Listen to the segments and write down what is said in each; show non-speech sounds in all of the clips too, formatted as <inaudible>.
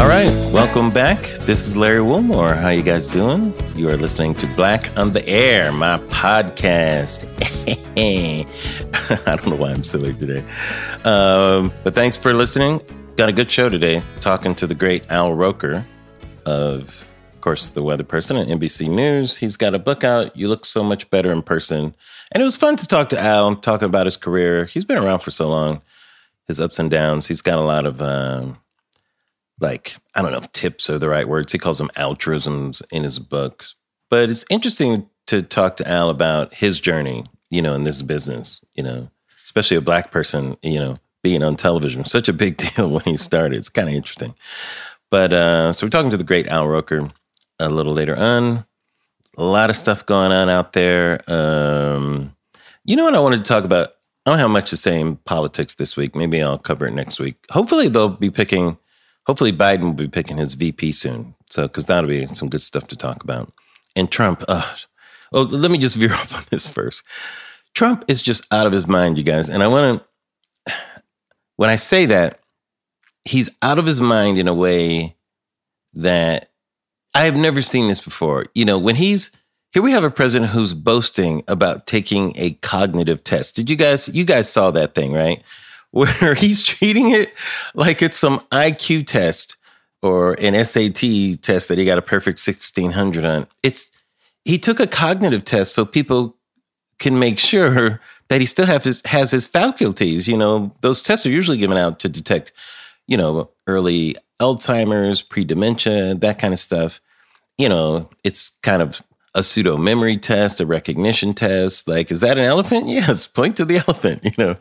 All right, welcome back. This is Larry Wilmore. How you guys doing? You are listening to Black on the Air, my podcast. <laughs> I don't know why I'm silly today, um, but thanks for listening. Got a good show today. Talking to the great Al Roker of, of course, the weather person at NBC News. He's got a book out. You look so much better in person, and it was fun to talk to Al, talking about his career. He's been around for so long, his ups and downs. He's got a lot of. Um, like I don't know if tips are the right words. He calls them altruisms in his book. But it's interesting to talk to Al about his journey, you know, in this business, you know, especially a black person, you know, being on television. <laughs> Such a big deal when he started. It's kind of interesting. But uh, so we're talking to the great Al Roker a little later on. A lot of stuff going on out there. Um, you know what I wanted to talk about? I don't have much to say in politics this week. Maybe I'll cover it next week. Hopefully, they'll be picking hopefully Biden will be picking his VP soon. So, because that'll be some good stuff to talk about. And Trump, uh, oh, let me just <laughs> veer off on this first. Trump is just out of his mind, you guys. And I want to, <sighs> when I say that, he's out of his mind in a way that I have never seen this before. You know, when he's, here we have a president who's boasting about taking a cognitive test. Did you guys, you guys saw that thing, right? <laughs> where he's treating it like it's some IQ test or an SAT test that he got a perfect 1600 on. It's he took a cognitive test so people can make sure that he still have his has his faculties. You know, those tests are usually given out to detect, you know, early Alzheimer's, pre-dementia, that kind of stuff. You know, it's kind of a pseudo memory test, a recognition test. Like, is that an elephant? <laughs> Yes, point to the <laughs> elephant, you know.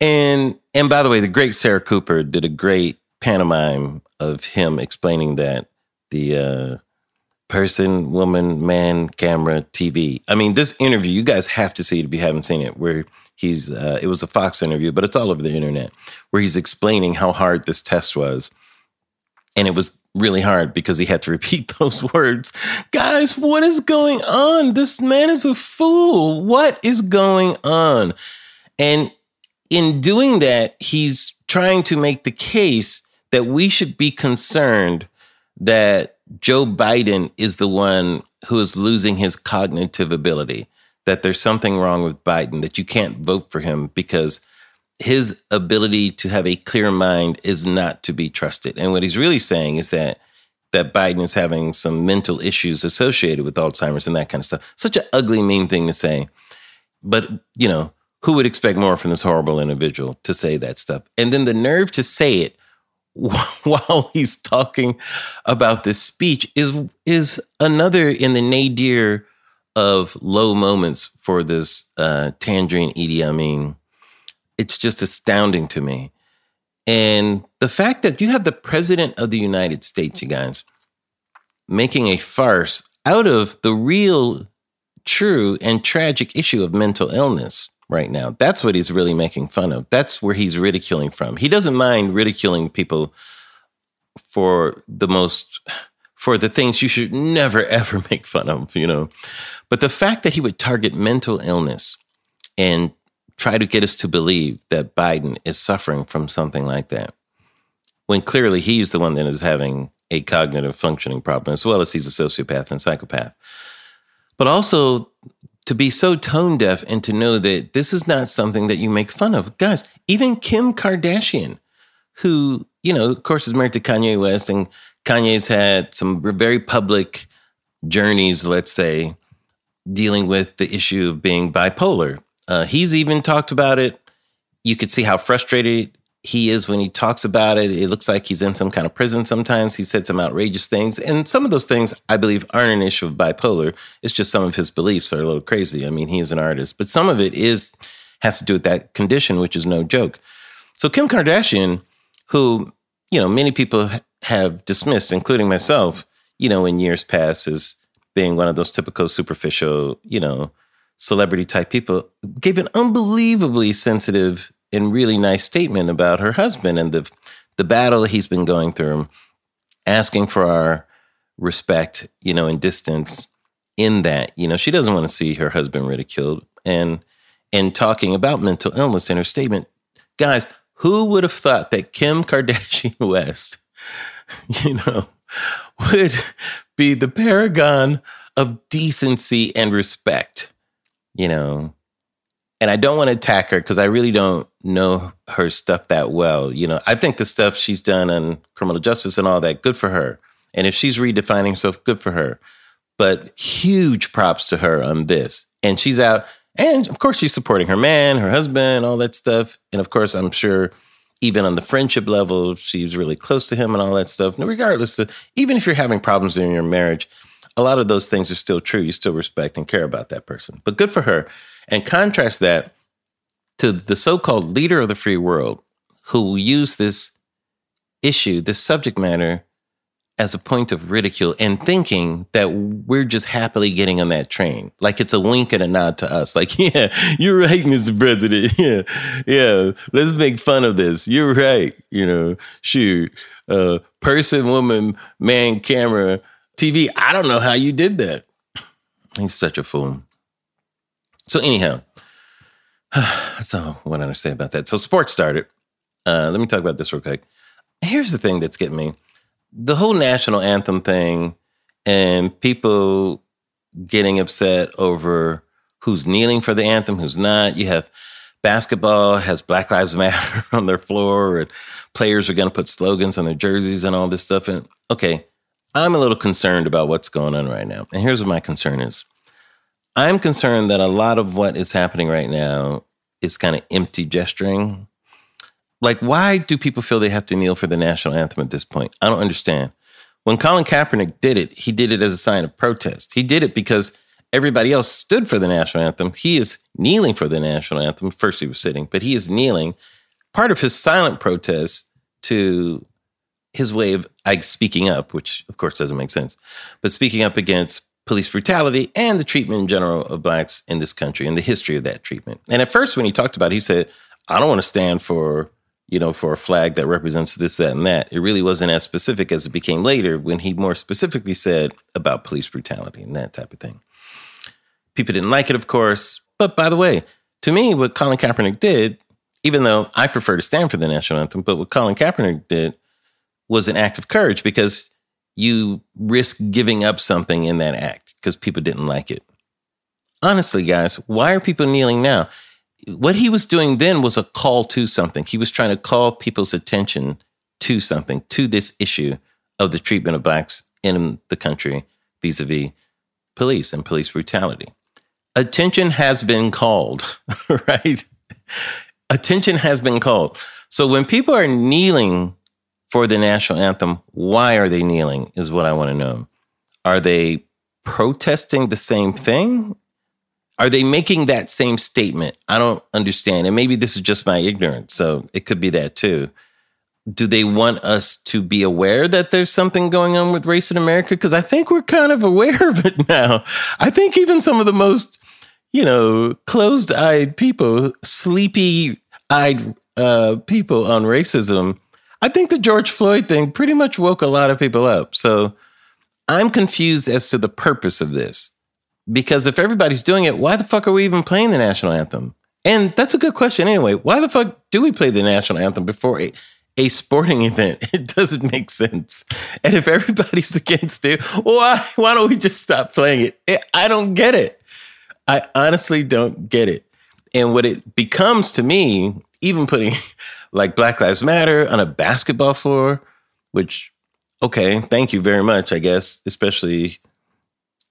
And and by the way, the great Sarah Cooper did a great pantomime of him explaining that the uh, person, woman, man, camera, TV. I mean, this interview you guys have to see it if you haven't seen it. Where he's uh, it was a Fox interview, but it's all over the internet where he's explaining how hard this test was, and it was really hard because he had to <laughs> repeat those words. Guys, what is going on? This man is a fool. What is going on? And in doing that, he's trying to make the case that we should be concerned that Joe Biden is the one who is losing his cognitive ability, that there's something wrong with Biden, that you can't vote for him because his ability to have a clear mind is not to be trusted. And what he's really saying is that that Biden is having some mental issues associated with Alzheimer's and that kind of stuff. Such an ugly, mean thing to say. But, you know, who would expect more from this horrible individual to say that stuff? And then the nerve to say it <laughs> while he's talking about this speech is is another in the nadir of low moments for this uh, tangerine Idi Amin. It's just astounding to me. And the fact that you have the president of the United States, you guys, making a farce out of the real, true, and tragic issue of mental illness right now. That's what he's really making fun of. That's where he's ridiculing from. He doesn't mind ridiculing people for the most for the things you should never <laughs> ever make fun of, you know. But the fact that he would target mental illness and try to get us to believe that Biden is suffering from something like that when clearly he's the one that is having a cognitive functioning problem as well as he's a sociopath and psychopath. But also to be so tone deaf and to know that this is not something that you make fun of. Guys, even Kim Kardashian, who, you know, of course, is married to Kanye West, and Kanye's had some very public journeys, let's say, dealing with the issue of being bipolar. Uh, he's even talked about it. You could see how frustrated he is when he talks about it. It looks like he's in some kind of prison sometimes. He said some outrageous things. And some of those things, I believe, aren't an issue of bipolar. It's just some of his beliefs are a little crazy. I mean, he is an artist, but some of it is has to do with that condition, which is no joke. So Kim Kardashian, who, you know, many people have dismissed, including myself, you know, in years past as being one of those typical superficial, you know, celebrity type people, gave an unbelievably sensitive and really nice statement about her husband and the the battle he's been going through, asking for our respect, you know, and distance in that. You know, she doesn't want to see her husband ridiculed and and talking about mental illness in her statement. Guys, who would have thought that Kim Kardashian <laughs> West, you know, would be the paragon of decency and respect, you know? And I don't want to attack her because I really don't know her stuff that well. You know, I think the stuff she's done on criminal justice and all that, good for her. And if she's redefining herself, good for her. But huge props to her on this. And she's out, and of course, she's supporting her man, her husband, all that stuff. And of course, I'm sure even on the friendship level, she's really close to him and all that stuff. And regardless of, even if you're having problems in your marriage, a lot of those things are still true. You still respect and care about that person. But good for her. And contrast that to the so called leader of the free world who will use this issue, this subject matter, as a point of ridicule and thinking that we're just happily getting on that train. Like it's a wink and a nod to us. Like, <laughs> yeah, you're right, Mr. President. <laughs> Yeah, yeah, let's make fun of this. You're right. You know, shoot, uh, person, woman, man, camera, TV. I don't know how you did that. He's such a fool. So, anyhow, <sighs> that's all what I say about that. So, sports started. Uh, let me talk about this real quick. Here's the thing that's getting me the whole national anthem thing and people getting upset over who's kneeling for the anthem, who's not. You have basketball has Black Lives Matter <laughs> on their floor, and players are going to put slogans on their jerseys and all this stuff. And okay, I'm a little concerned about what's going on right now. And here's what my concern is I'm concerned that a lot of what is happening right now is kind of empty gesturing. Like, why do people feel they have to kneel for the national anthem at this point? I don't understand. When Colin Kaepernick did it, he did it as a sign of protest. He did it because everybody else stood for the national anthem. He is kneeling for the national anthem. First, he was sitting, but he is kneeling. Part of his silent protest to his way of speaking up, which of course doesn't make sense, but speaking up against police brutality and the treatment in general of blacks in this country and the history of that treatment. And at first, when he talked about it, he said, I don't want to stand for, you know, for a flag that represents this, that, and that. It really wasn't as specific as it became later when he more specifically said about police brutality and that type of thing. People didn't like it, of course. But by the way, to me, what Colin Kaepernick did, even though I prefer to stand for the national anthem, but what Colin Kaepernick did was an act of courage because you risk giving up something in that act because people didn't like it. Honestly, guys, why are people kneeling now? What he was doing then was a call to something. He was trying to call people's attention to something, to this issue of the treatment of blacks in the country vis a vis police and police brutality. Attention has been called, <laughs> right? Attention has been called. So when people are kneeling for the national anthem, why are they kneeling? Is what I want to know. Are they protesting the same thing? Are they making that same statement? I don't understand. And maybe this is just my ignorance. So it could be that too. Do they want us to be aware that there's something going on with race in America? Because I think we're kind of aware of it <laughs> now. I think even some of the most, you know, closed eyed people, sleepy eyed uh, people on racism I think the George Floyd thing pretty much woke a lot of people up. So I'm confused as to the purpose of this. Because if everybody's doing it, why the fuck are we even playing the national anthem? And that's a good question anyway. Why the fuck do we play the national anthem before a, a sporting <laughs> event? It doesn't make sense. And if everybody's <laughs> against it, why why don't we just stop playing it? I don't get it. I honestly don't get it. And what it becomes to me even putting <laughs> like Black Lives Matter on a basketball floor, which, okay, thank you very much, I guess, especially,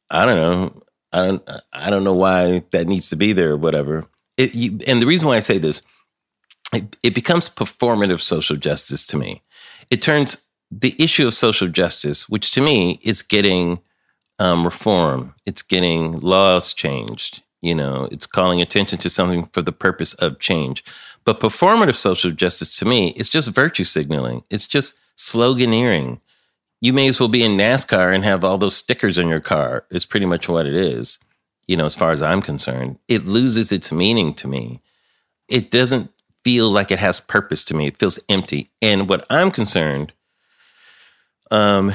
I don't know. I don't, I don't know why that needs to be there or whatever. It, you, and the reason why I say this, it, it becomes performative social justice to me. It turns the issue of social justice, which to me is getting um, reform, it's getting laws changed, you know, it's calling attention to something for the purpose of change. But performative social justice to me is just virtue signaling. It's just sloganeering. You may as well be in NASCAR and have all those stickers on your car. Is pretty much what it is. You know, as far as I'm concerned, it loses its meaning to me. It doesn't feel like it has purpose to me. It feels empty. And what I'm concerned um,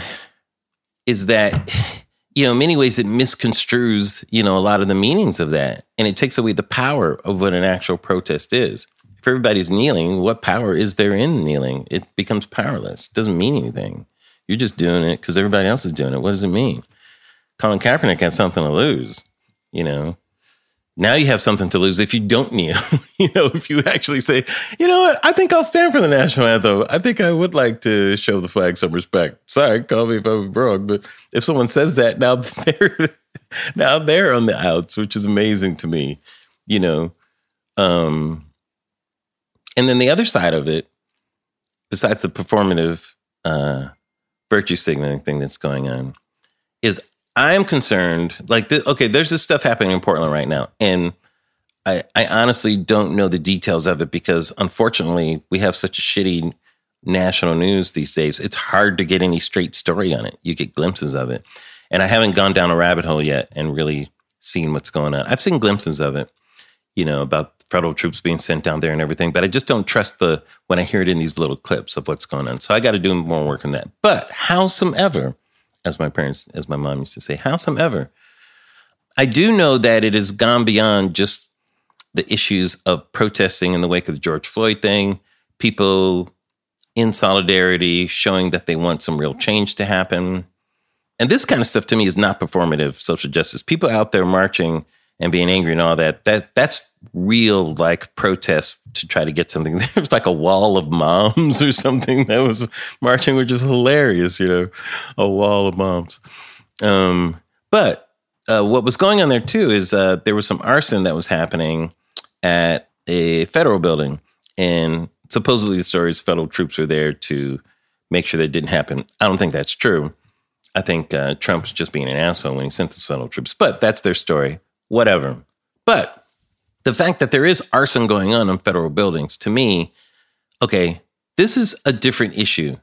is that you know, in many ways it misconstrues, you know, a lot of the meanings of that. And it takes away the power of what an actual protest is. If everybody's kneeling, what power is there in kneeling? It becomes powerless. It doesn't mean anything. You're just doing it because everybody else is doing it. What does it mean? Colin Kaepernick has something to lose, you know. Now you have something to lose if you don't kneel. <laughs> you know, if you actually say, you know what, I think I'll stand for the national anthem. I think I would like to show the flag some respect. Sorry, call me if I'm wrong, but if someone says that, now <laughs> they're now they're on the outs, which is amazing to me. You know, um, and then the other side of it, besides the performative uh, virtue signaling thing that's going on, is I'm concerned. Like, th- okay, there's this stuff happening in Portland right now, and I, I honestly don't know the details of it because, unfortunately, we have such a shitty national news these days. It's hard to get any straight story on it. You get glimpses of it, and I haven't gone down a rabbit hole yet and really seen what's going on. I've seen glimpses of it, you know, about federal troops being sent down there and everything, but I just don't trust the when I hear it in these little clips of what's going on. So I got to do more work on that. But howsomever as my parents, as my mom used to say, howsomever. I do know that it has gone beyond just the issues of protesting in the wake of the George Floyd thing, people in solidarity showing that they want some real change to happen. And this kind of stuff to me is not performative social justice. People out there marching and being angry and all that, that that's real like protest to try to get something. <laughs> There was like a wall of moms or something that was marching, which is hilarious, you know, a wall of moms. Um, but uh, what was going on there too is uh, there was some arson that was happening at a federal building, and supposedly the story is federal troops were there to make sure that didn't happen. I don't think that's true. I think uh, Trump's just being an asshole when he sent those federal troops, but that's their story whatever. But the fact that there is arson going on in federal buildings, to me, okay, this is a different issue.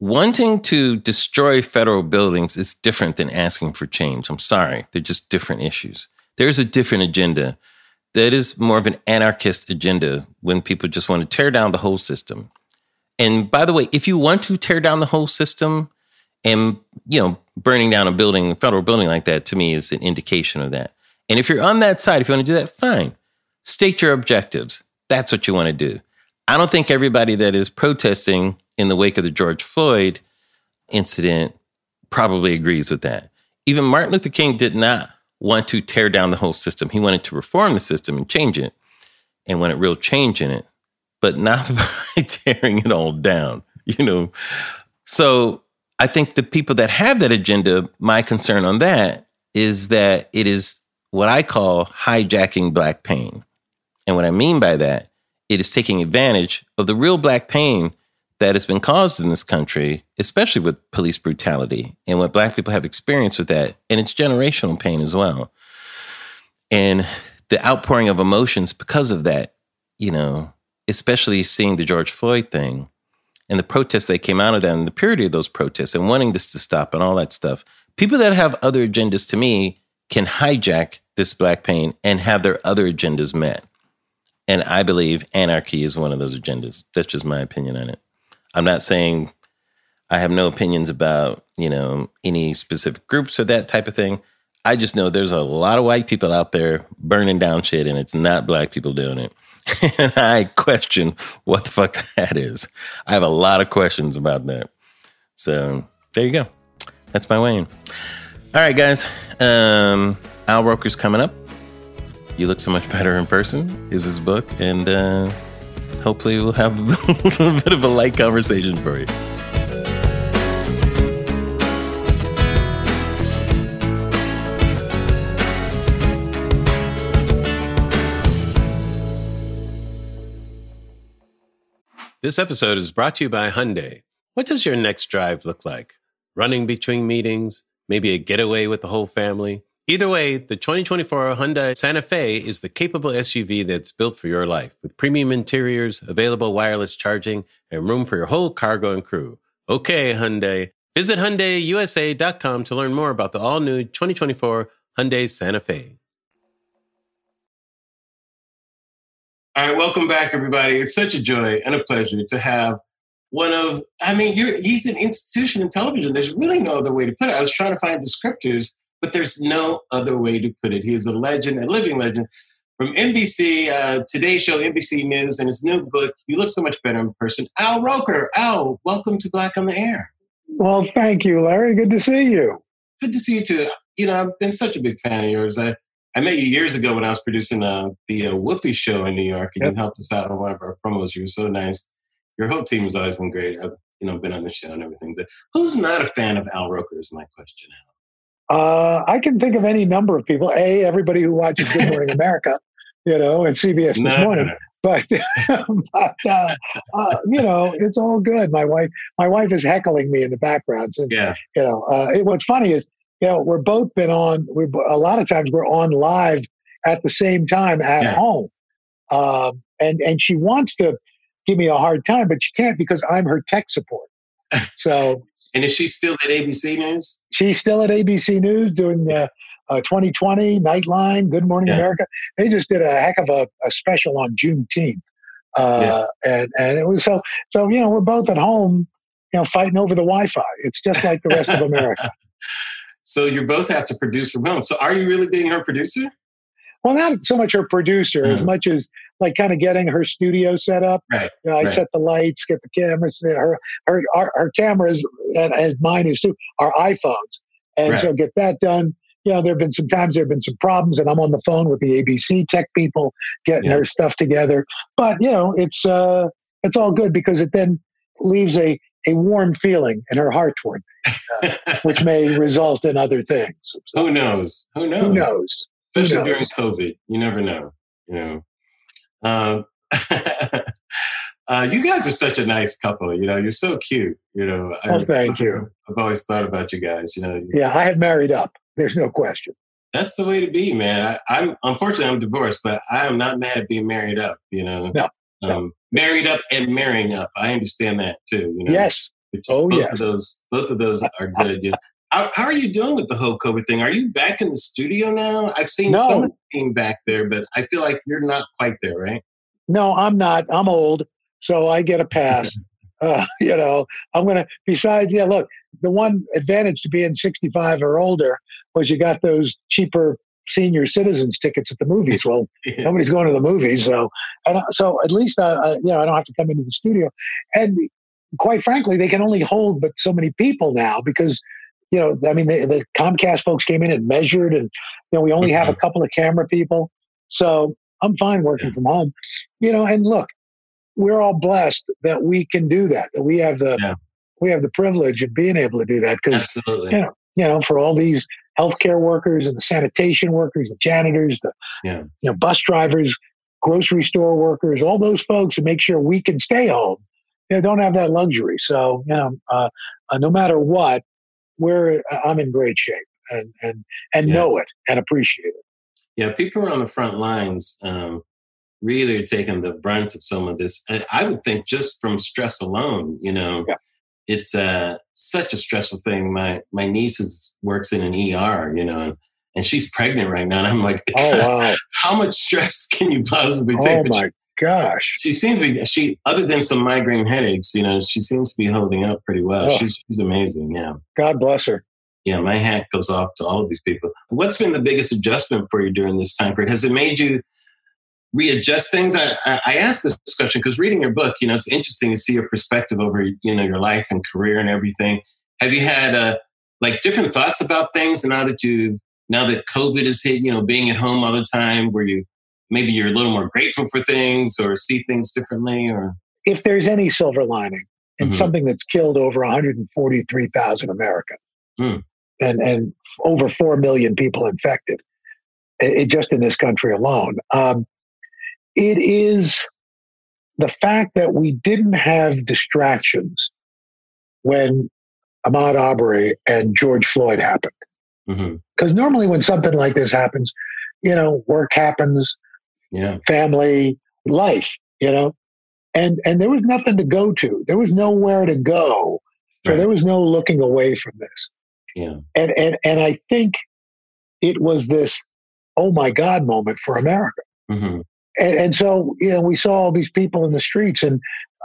Wanting to destroy federal buildings is different than asking for change. I'm sorry, they're just different issues. There's a different agenda. That is more of an anarchist agenda when people just want to tear down the whole system. And by the way, if you want to tear down the whole system and, you know, burning down a building, a federal building like that, to me is an indication of that. And if you're on that side, if you want to do that, fine. State your objectives. That's what you want to do. I don't think everybody that is protesting in the wake of the George Floyd incident probably agrees with that. Even Martin Luther King did not want to tear down the whole system. He wanted to reform the system and change it and wanted real change in it, but not <laughs> by tearing it all down, you know. So I think the people that have that agenda, my concern on that is that it is what I call hijacking black pain. And what I mean by that, it is taking advantage of the real black pain that has been caused in this country, especially with police brutality and what black people have experienced with that. And it's generational pain as well. And the outpouring of emotions because of that, you know, especially seeing the George Floyd thing and the protests that came out of that and the purity of those protests and wanting this to stop and all that stuff. People that have other agendas to me can hijack this black pain and have their other agendas met. And I believe anarchy is one of those agendas. That's just my opinion on it. I'm not saying I have no opinions about, you know, any specific groups or that type of thing. I just know there's a lot of white people out there burning down shit and it's not black people doing it. <laughs> and I question what the fuck that is. I have a lot of questions about that. So there you go. That's my Wayne. All right, guys. Um, Al Roker's coming up. You look so much better in person is his book, and uh, hopefully we'll have <laughs> a bit of a light conversation for you. This episode is brought to you by Hyundai. What does your next drive look like? Running between meetings, maybe a getaway with the whole family? Either way, the 2024 Hyundai Santa Fe is the capable SUV that's built for your life with premium interiors, available wireless charging, and room for your whole cargo and crew. Okay, Hyundai. Visit HyundaiUSA.com to learn more about the all-new 2024 Hyundai Santa Fe. All right, welcome back, everybody. It's such a joy and a pleasure to have one of, I mean, he's an institution in television. There's really no other way to put it. I was trying to find descriptors, but there's no other way to put it. He is a legend, a living legend from NBC, uh, Today Show, NBC News, and his new book, You Look So Much Better in Person. Al Roker. Al, welcome to Black on the Air. Well, thank you, Larry. Good to see you. Good to see you too. You know, I've been such a big fan of yours. I, I met you years ago when I was producing uh, the uh, Whoopi show in New York, and yep. you helped us out on one of our promos. You were so nice. Your whole team has always been great. I've you know been on the show and everything. But who's not a fan of Al Roker? Is my question. Uh, I can think of any number of people. A, everybody who watches Good Morning <laughs> America, you know, and CBS no, this morning. No, no. But, <laughs> but uh, uh, you know, it's all good. My wife, my wife is heckling me in the background. Since, yeah. You know, uh, it, what's funny is you know, we're both been on. We a lot of times we're on live at the same time at yeah. home, um, and and she wants to give me a hard time, but she can't because I'm her tech support. So. And is she still at ABC News? She's still at ABC News doing the uh, 2020 Nightline, Good Morning yeah. America. They just did a heck of a, a special on Juneteenth. Uh, yeah. and, and it was so, so, you know, we're both at home, you know, fighting over the Wi-Fi. It's just like the rest of America. <laughs> So you both have to produce from home. So are you really being her producer? Well, not so much her producer mm. as much as like kind of getting her studio set up. Right. You know, I right. set the lights, get the cameras. Her her our, her cameras, and, and mine is too, are iPhones, and right. so get that done. You know, there have been some times there have been some problems, and I'm on the phone with the ABC tech people getting yeah. her stuff together. But you know, it's uh, it's all good because it then leaves a a warm feeling in her heart toward me, uh, <laughs> which may result in other things. So, Who knows? Who knows? Who knows? Especially during COVID, you never know. You know. Um, <laughs> uh, you guys are such a nice couple. You know, you're so cute. You know. Oh, thank you. <laughs> I've always thought about you guys. You know. Yeah, I have married up. There's no question. That's the way to be, man. I, am unfortunately I'm divorced, but I am not mad at being married up. You know. No. Um, no married up and marrying up. I understand that too. You know? Yes. Oh, both yes. Of those, both of those are <laughs> good. You know? How, how, are you doing with the whole COVID thing? Are you back in the studio now? I've seen no. some of the team back there, but I feel like you're not quite there, right? No, I'm not. I'm old, so I get a pass. <laughs> uh, <laughs> you know, I'm going to, besides, yeah, look, the one advantage to being 65 or older was you got those cheaper senior citizens tickets at the movies. Well, <laughs> nobody's going to the movies, so and so at least uh, uh, you know I don't have to come into the studio. And quite frankly, they can only hold but so many people now because you know I mean the, the Comcast folks came in and measured, and you know we only have a mm-hmm. couple of camera people, so I'm fine working from home. You know, and look, we're all blessed that we can do that. That we have the yeah. we have the privilege of being able to do that because you know you know for all these healthcare workers and the sanitation workers, the janitors, the yeah. you know bus drivers, grocery store workers, all those folks to make sure we can stay home. You know, don't have that luxury. So you know, uh, uh, no matter what, we're I'm in great shape and and and yeah. know it and appreciate it. Yeah, people are on the front lines. Um, really are taking the brunt of some of this. I, I would think just from stress alone, you know. Yeah it's uh, such a stressful thing. My my niece is, works in an ER, you know, and, and she's pregnant right now. And I'm like, oh wow, <laughs> how much stress can you possibly take? Oh my gosh, she seems to be she other than some migraine headaches, you know, she seems to be holding up pretty well. Oh. She's she's amazing. Yeah, God bless her. Yeah, my hat goes off to all of these people. What's been the biggest adjustment for you during this time period? Has it made you readjust things? I, I asked this question because reading your book, you know, it's interesting to see your perspective over, you know, your life and career and everything. Have you had uh, like different thoughts about things now that you, now that COVID is hit, you know, being at home all the time, were you maybe you're a little more grateful for things or see things differently or if there's any silver lining in mm-hmm. something that's killed over 143,000 Americans mm. and, and over 4 million people infected, it, just in this country alone, um, it is the fact that we didn't have distractions when Ahmaud Arbery and George Floyd happened. Because mm-hmm. normally, when something like this happens, you know, work happens, yeah, family, life, you know, and and there was nothing to go to. There was nowhere to go, so right. there was no looking away from this. Yeah, and and and I think it was this oh my god moment for America. Mm-hmm. And, and, so you know, we saw all these people in the streets, and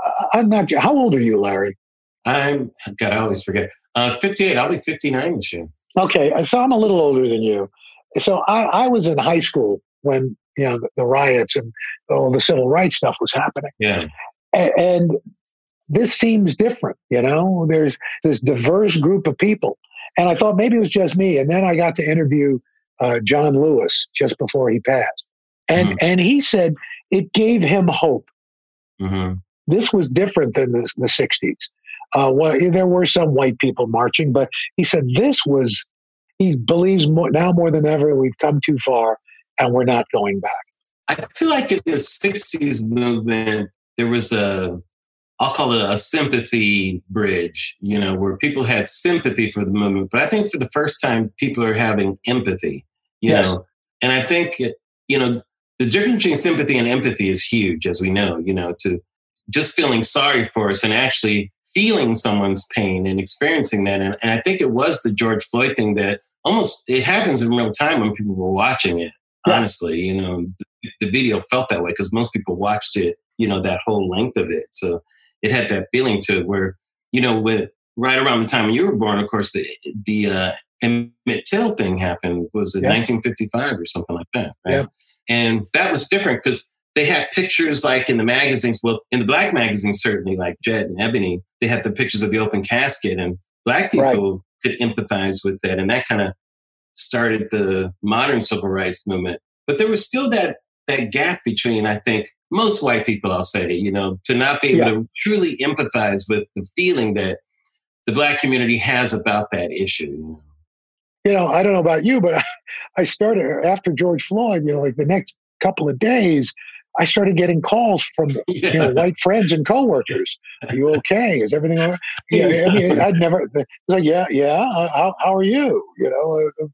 uh, I'm not. How old are you, Larry? I'm God. I always forget. Uh, 58. I'll be 59 this year. Okay, so I'm a little older than you. So I, I was in high school when you know the, the, riots and all the civil rights stuff was happening. Yeah, and, and this seems different. You know, there's this diverse group of people, and I thought maybe it was just me. And then I got to interview uh, John Lewis just before he passed, and mm-hmm. and he said it gave him hope. Mm-hmm. This was different than the, the '60s. Uh, well, there were some white people marching, but he said this was, he believes more, now more than ever we've come too far and we're not going back. I feel like in the 60s movement, there was a, I'll call it a sympathy bridge, you know, where people had sympathy for the movement. But I think for the first time, people are having empathy, you yes. know. And I think, you know, the difference between sympathy and empathy is huge, as we know, you know, to just feeling sorry for us and actually feeling someone's pain and experiencing that. And, and I think it was the George Floyd thing that almost it happens in real time when people were watching it. Yeah. Honestly, you know, the, the video felt that way because most people watched it, you know, that whole length of it. So it had that feeling to it where, you know, with right around the time when you were born, of course, the the uh, Emmett Till thing happened. Was it yeah. 1955 or something like that? Right? Yeah. And that was different because they had pictures like in the magazines. Well, in the black magazines, certainly, like Jet and Ebony, they had the pictures of the open casket, and black people right. could empathize with that, and that kind of started the modern civil rights movement. But there was still that that gap between, I think, most white people, I'll say, you know, to not be able yeah. to truly empathize with the feeling that the black community has about that issue. You know, I don't know about you, but <laughs> I started after George Floyd. You know, like the next couple of days, I started getting calls from yeah. <laughs> you know white friends and coworkers. Are you okay? Is everything all right? Yeah, I mean, <laughs> I'd never like, yeah, yeah. Uh, how, how are you? You know, uh,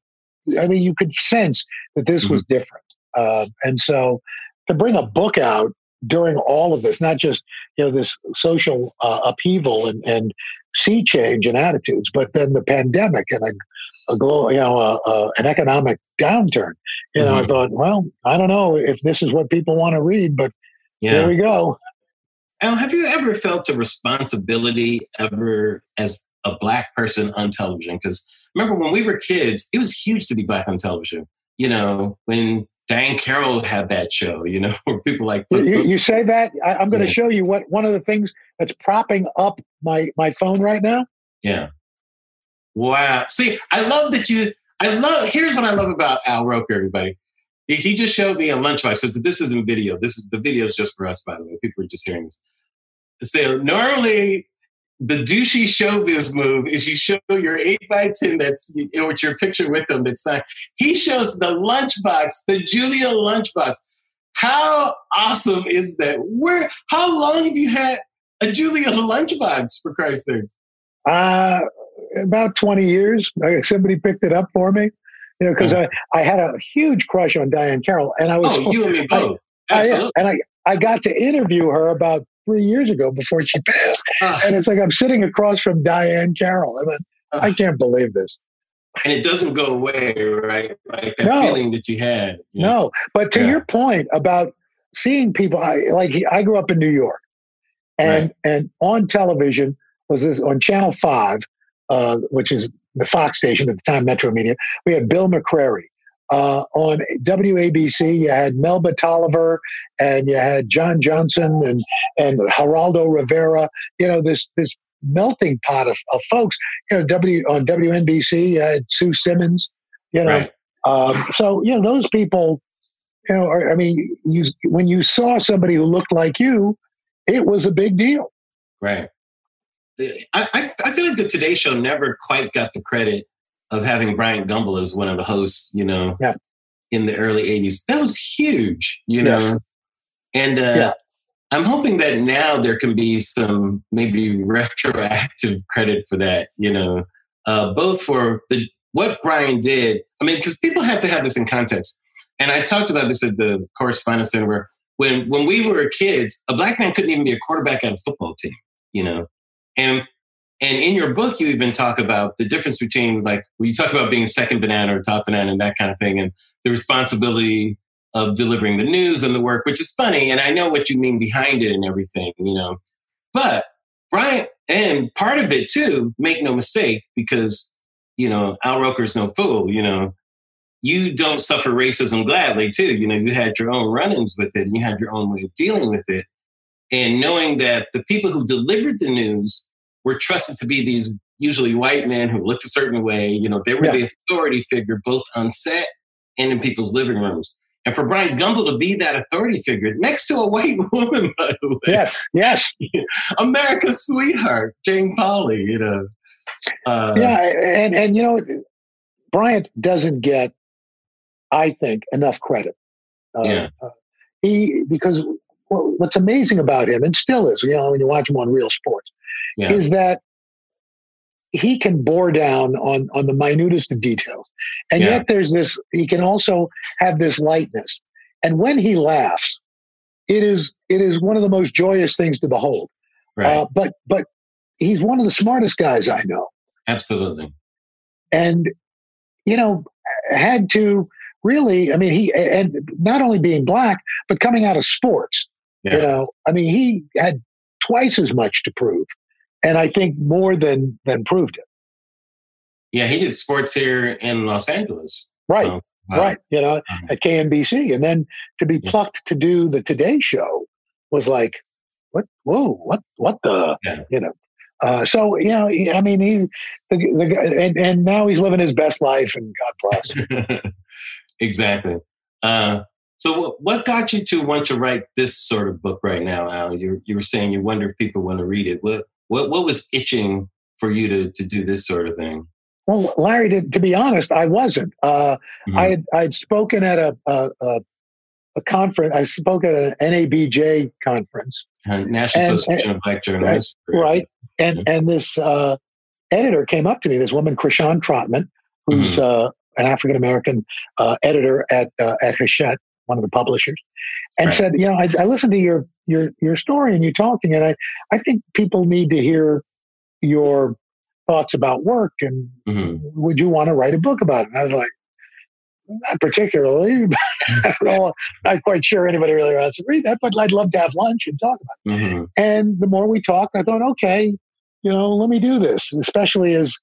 I mean, you could sense that this mm-hmm. was different, uh, and so to bring a book out during all of this, not just you know this social uh, upheaval and, and sea change in attitudes, but then the pandemic and a a glow, you know, a, a, an economic downturn. You know, mm-hmm. I thought, well, I don't know if this is what people want to read, but yeah. there we go. Al, have you ever felt a responsibility ever as a black person on television? Because remember when we were kids, it was huge to be black on television. You know, when Diahann Carroll had that show, you know, <laughs> where people like you, you, say that. I, am going to yeah. show you what one of the things that's propping up my my phone right now. Yeah. Wow. See, I love that you, I love, here's what I love about Al Roker, everybody. He, he just showed me a lunchbox. Says this isn't video. This is the video is just for us, by the way. People are just hearing this. So normally the douchey showbiz move is you show your 8 by 10 that's with your picture with them that's not he shows the lunchbox the julia lunchbox how awesome is that where how long have you had a julia <laughs> lunchbox for christ's sake uh about 20 years. Somebody picked it up for me, you know, because mm-hmm. I, I had a huge crush on Diahann Carroll. And I was. Oh, you and me both. I, Absolutely. I, and I, I got to interview her about three years ago before she passed. Uh, and it's like I'm sitting across from Diahann Carroll. And uh, I can't believe this. And it doesn't go away, right? Like that no. feeling that you had. You know? No, but to yeah. your point about seeing people, I, like I grew up in New York, and right. and on television was this on Channel Five uh, which is the Fox station at the time, Metromedia. We had Bill McCreary. Uh, on WABC, you had Melba Tolliver and you had John Johnson and and Geraldo Rivera. You know this this melting pot of, of folks. You know W on WNBC, you had Sue Simmons. You know, right. um, so you know those people. you know, I mean, you when you saw somebody who looked like you, it was a big deal. Right. I, I feel like the Today Show never quite got the credit of having Bryant Gumbel as one of the hosts, you know, yeah. in the early 80s. That was huge, you know. Yes. And uh, yeah. I'm hoping that now there can be some maybe retroactive credit for that, you know, uh, both for the what Bryant did. I mean, because people have to have this in context. And I talked about this at the correspondence center where when when we were kids, a black man couldn't even be a quarterback on a football team, you know. And and in your book, you even talk about the difference between like when you talk about being second banana or top banana and that kind of thing, and the responsibility of delivering the news and the work, which is funny. And I know what you mean behind it and everything, you know. But Bryant, and part of it too, make no mistake, because you know Al Roker's no fool. You know, you don't suffer racism gladly too. You know, you had your own run-ins with it, and you had your own way of dealing with it. And knowing that the people who delivered the news were trusted to be these usually white men who looked a certain way. You know, they were yeah. the authority figure both on set and in people's living rooms. And for Bryant Gumbel to be that authority figure next to a white <laughs> woman, by the way. Yes, yes. <laughs> America's sweetheart, Jane Pauley, you know. Uh, yeah, and, and you know, Bryant doesn't get, I think, enough credit. Uh, yeah. Uh, he, because what's amazing about him, and still is, you know, when you watch him on Real Sports, yeah. is that he can bore down on on the minutest of details, and yeah. yet there's this. He can also have this lightness, and when he laughs, it is it is one of the most joyous things to behold. Right. Uh, but but he's one of the smartest guys I know. Absolutely. And you know, had to really. I mean, he and not only being black, but coming out of sports. Yeah. You know, I mean, he had twice as much to prove, and I think more than than proved it. Yeah, he did sports here in Los Angeles. Right, um, right. You know, um, at KNBC, and then to be plucked to do the Today Show was like, what? Whoa, what? What the? Yeah. You know. Uh, so you know, I mean, he, the, the, and and now he's living his best life, and God bless. <laughs> exactly. Uh, so, what got you to want to write this sort of book right now, Al? You you were saying you wonder if people want to read it. What what what was itching for you to to do this sort of thing? Well, Larry, to, to be honest, I wasn't. Uh, mm-hmm. I had I'd spoken at a, a, a a conference. I spoke at an NABJ conference, uh, National and, Association and, of Black Journalists, right? And mm-hmm. and this uh, editor came up to me, this woman, Krishan Trotman, who's mm-hmm. uh, an African American uh, editor at uh, at Hachette, one of the publishers, and right. said, you know, I, I, listened to your your your story and you talking, and I I think people need to hear your thoughts about work, and mm-hmm. would you want to write a book about it? And I was like, not particularly. <laughs> I don't know. Not quite sure anybody really wants to read that, but I'd love to have lunch and talk about it. Mm-hmm. And the more we talked, I thought, okay, you know, let me do this, especially as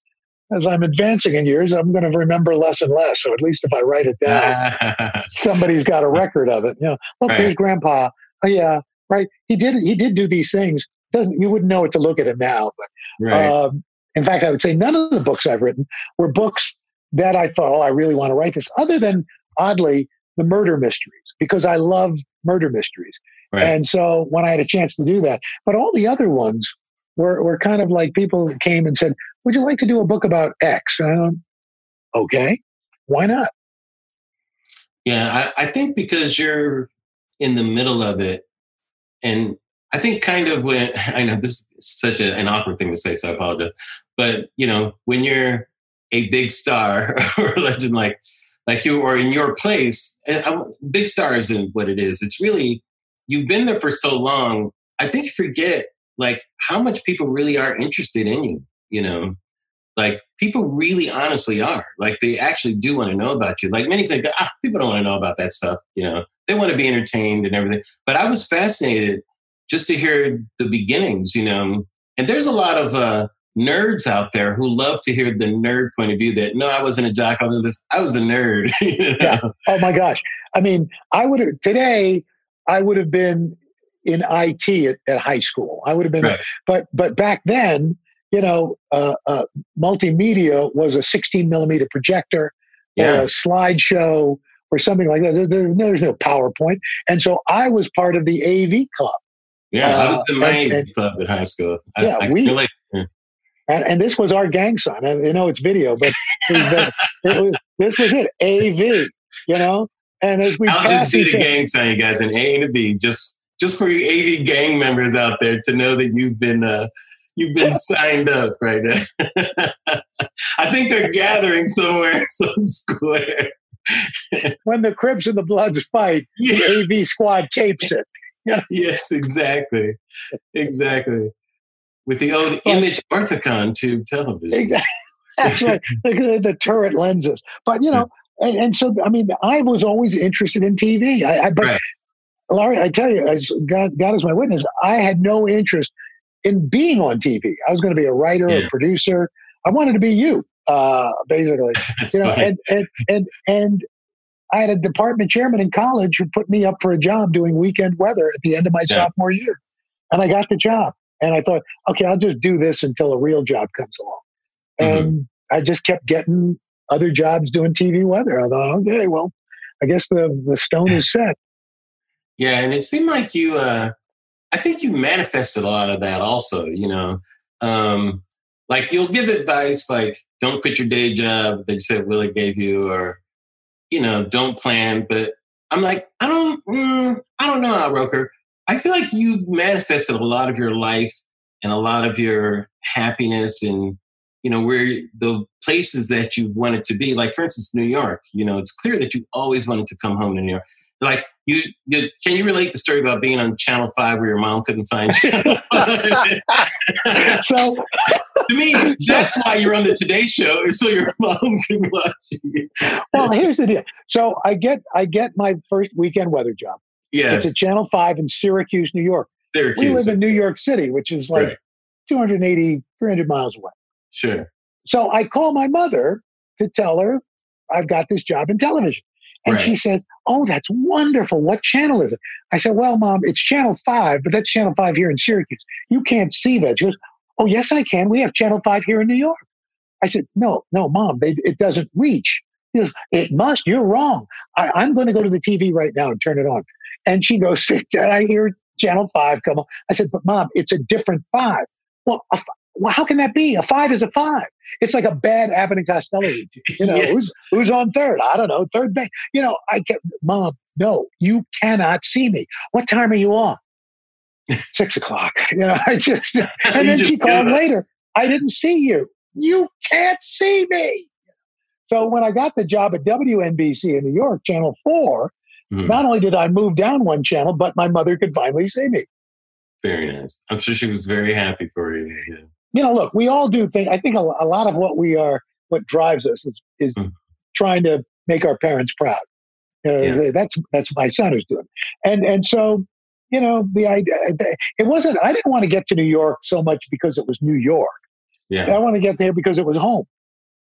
as I'm advancing in years, I'm going to remember less and less. So at least if I write it down, <laughs> somebody's got a record of it. You know, look, right. here's Grandpa. Oh yeah, right. He did. He did do these things. Doesn't you wouldn't know it to look at him now, but right. um, in fact, I would say none of the books I've written were books that I thought, oh, I really want to write this. Other than oddly the murder mysteries, because I love murder mysteries. Right. And so when I had a chance to do that, but all the other ones were, were kind of like people came and said, would you like to do a book about X? And okay, why not? Yeah, I, I think because you're in the middle of it, and I think kind of when <laughs> I know this is such a, an awkward thing to say, so I apologize. But you know, when you're a big star <laughs> or a legend like like you, or in your place, big star isn't what it is. It's really you've been there for so long. I think you forget like how much people really are interested in you you know? Like people really honestly are. Like they actually do want to know about you. Like many think ah, people don't want to know about that stuff you know? They want to be entertained and everything. But i was fascinated just to hear the beginnings you know? And there's a lot of uh, nerds out there who love to hear the nerd point of view that no i wasn't a jock. I was this i was a nerd. <laughs> You know? yeah. oh my gosh. I mean i would have today i would have been in IT at, at high school. I would have been, right. but but back then, you know, uh, uh, multimedia was a 16 millimeter projector yeah. or a slideshow or something like that. There, there, there's no PowerPoint. And so I was part of the AV club. Yeah, I was in my uh, and, AV club at high school. I, yeah, I we. Relate. And, and, this was our gang sign. And, you know, it's video, but it was, it was, this was it, AV. You know, and as we <laughs> I'll just do the gang sign, you guys, an A and a B, just just for you AV gang members out there to know that you've been uh, you've been <laughs> signed up right now. <laughs> I think they're gathering somewhere, <laughs> some square. when the Crips and the Bloods fight, yeah. the AV squad tapes it. yes, exactly. Exactly. With the old image orthicon tube television. Exactly. That's right. the, the, turret lenses. But, you know, and, and, so, I mean, I was always interested in TV. I, I but right. Larry, I tell you, God, God is my witness, I had no interest in being on TV. I was going to be a writer, yeah. a producer. I wanted to be you, uh, basically. <laughs> you know, and, and and and I had a department chairman in college who put me up for a job doing weekend weather at the end of my yeah. sophomore year, and I got the job. And I thought, okay, I'll just do this until a real job comes along. Mm-hmm. And I just kept getting other jobs doing TV weather. I thought, okay, well, I guess the the stone is set. Yeah, and it seemed like you uh I think you manifested a lot of that also, you know. Um, like you'll give advice like don't quit your day job that you said Willie gave you, or you know, don't plan. But I'm like, I don't, mm, I don't know, Roker. I feel like you've manifested a lot of your life and a lot of your happiness and you know where the places that you wanted to be. Like for instance, New York. You know, it's clear that you always wanted to come home to New York. Like you, you, can you relate the story about being on Channel Five where your mom couldn't find you? <laughs> so, <laughs> to me, that's why you're on the Today Show, so your mom can watch you. well, here's the deal. So I get I get my first weekend weather job. Yes, it's at Channel Five in Syracuse, New York. Syracuse. We live in New York City, which is like right. 280, 300 miles away. Sure. So I call my mother to tell her I've got this job in television. And right. she says, Oh, that's wonderful. What channel is it? I said, Well, mom, it's channel five, but that's channel five here in Syracuse. You can't see that. She goes, Oh, yes, I can. We have channel five here in New York. I said, No, no, mom, it, it doesn't reach. Goes, It must. You're wrong. I, am going to go to the TV right now and turn it on. And she goes, "Did I hear channel five come on. I said, But mom, it's a different five. Well, well, how can that be? A five is a five. It's like a bad Abbott and Costello. You know, <laughs> yes. who's who's on third? I don't know. Third base. You know, I get mom. No, you cannot see me. What time are you on? <laughs> Six o'clock. You know, I just <laughs> and then just she called later. I didn't see you. You can't see me. So when I got the job at WNBC in New York, Channel 4, mm-hmm. not only did I move down one channel, but my mother could finally see me. Very nice. I'm sure she was very happy for you. You know, look, we all do things. I think a, a lot of what we are, what drives us is, is mm. trying to make our parents proud. You know, yeah. That's that's my son is doing, and and so you know the idea. It wasn't. I didn't want to get to New York so much because it was New York. Yeah, I want to get there because it was home.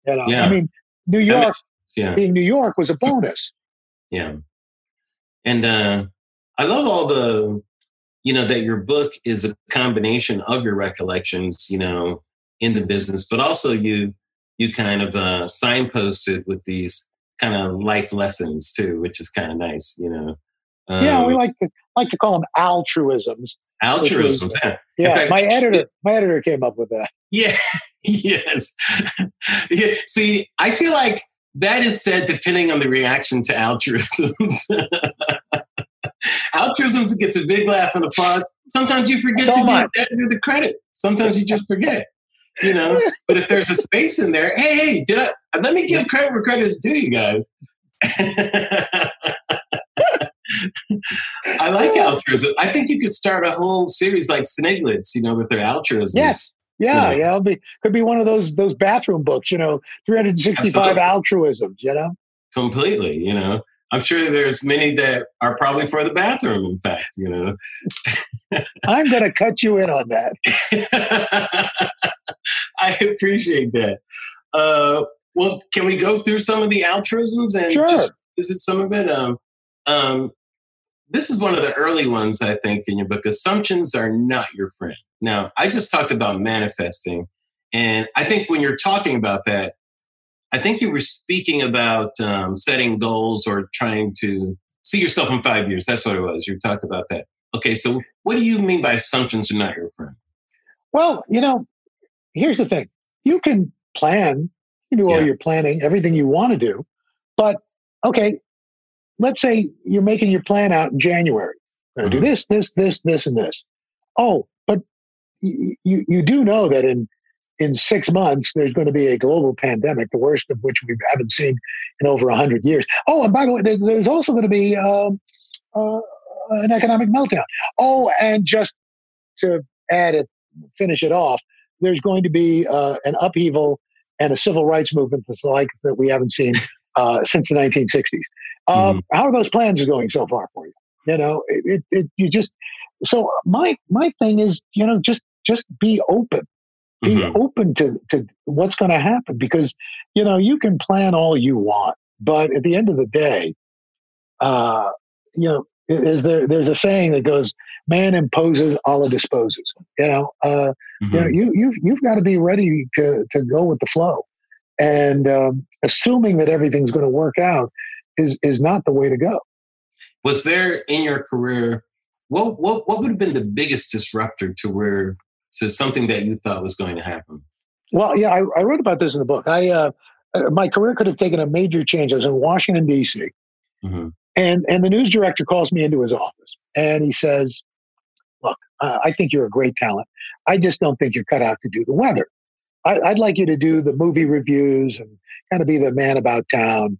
You know, yeah. I mean, New York makes, yeah. being New York was a bonus. yeah, and uh, I love all the you know that your book is a combination of your recollections you know in the business but also you you kind of uh signposted with these kind of life lessons too which is kind of nice you know um, yeah we like to like to call them altruisms altruisms yeah, yeah fact, my editor my editor came up with that. Yeah <laughs> yes. Yeah. see i feel like that is said depending on the reaction to altruisms <laughs> Altruism gets a big laugh and applause. Sometimes you forget to give the credit. Sometimes you just forget. You know, but if there's a space in there, hey, hey, did I? Let me give credit where credit is due, you guys. <laughs> I like altruism. I think you could start a whole series like Sniglets, you know, with their altruism. Yes. Yeah, you know, be, could be one of those those bathroom books, you know, 365 Absolutely. altruisms, you know? Completely, you know. I'm sure there's many that are probably for the bathroom, in fact, you know. I'm going to cut you in on that. <laughs> I appreciate that. Uh, well, can we go through some of the altruisms and sure. just visit some of it? Um, um, this is one of the early ones, I think, in your book. Assumptions are not your friend. Now, I just talked about manifesting. And I think when you're talking about that, I think you were speaking about um, setting goals or trying to see yourself in five years. That's what it was. You talked about that. Okay, so what do you mean by assumptions are not your friend? Well, you know, here's the thing: you can plan, you do all Yeah. your planning, everything you want to do, but okay, let's say you're making your plan out in January. I'm going to do this, this, this, this, and this. Oh, but you you do know that in in six months there's going to be a global pandemic, the worst of which we haven't seen in over hundred years. Oh, and by the way, there's also going to be um, uh, an economic meltdown. Oh, and just to add it, finish it off, there's going to be uh, an upheaval and a civil rights movement that's like that we haven't seen uh, since the 1960s. Um, How are those plans going so far for you? You know, it, it you just so my my thing is you know just just be open be Mhm. open to to what's going to happen because you know you can plan all you want but at the end of the day uh you know is there there's a saying that goes man imposes allah disposes you know uh you know Mhm. you you you've got to be ready to to go with the flow and um assuming that everything's going to work out is is not the way to go Was there in your career what what what would have been the biggest disruptor to where to something that you thought was going to happen? Well, yeah, I, I wrote about this in the book. I uh, uh, my career could have taken a major change. I was in Washington D.C. Mhm. and and the news director calls me into his office and he says, "Look, uh, I think you're a great talent. I just don't think you're cut out to do the weather. I, I'd like you to do the movie reviews and kind of be the man about town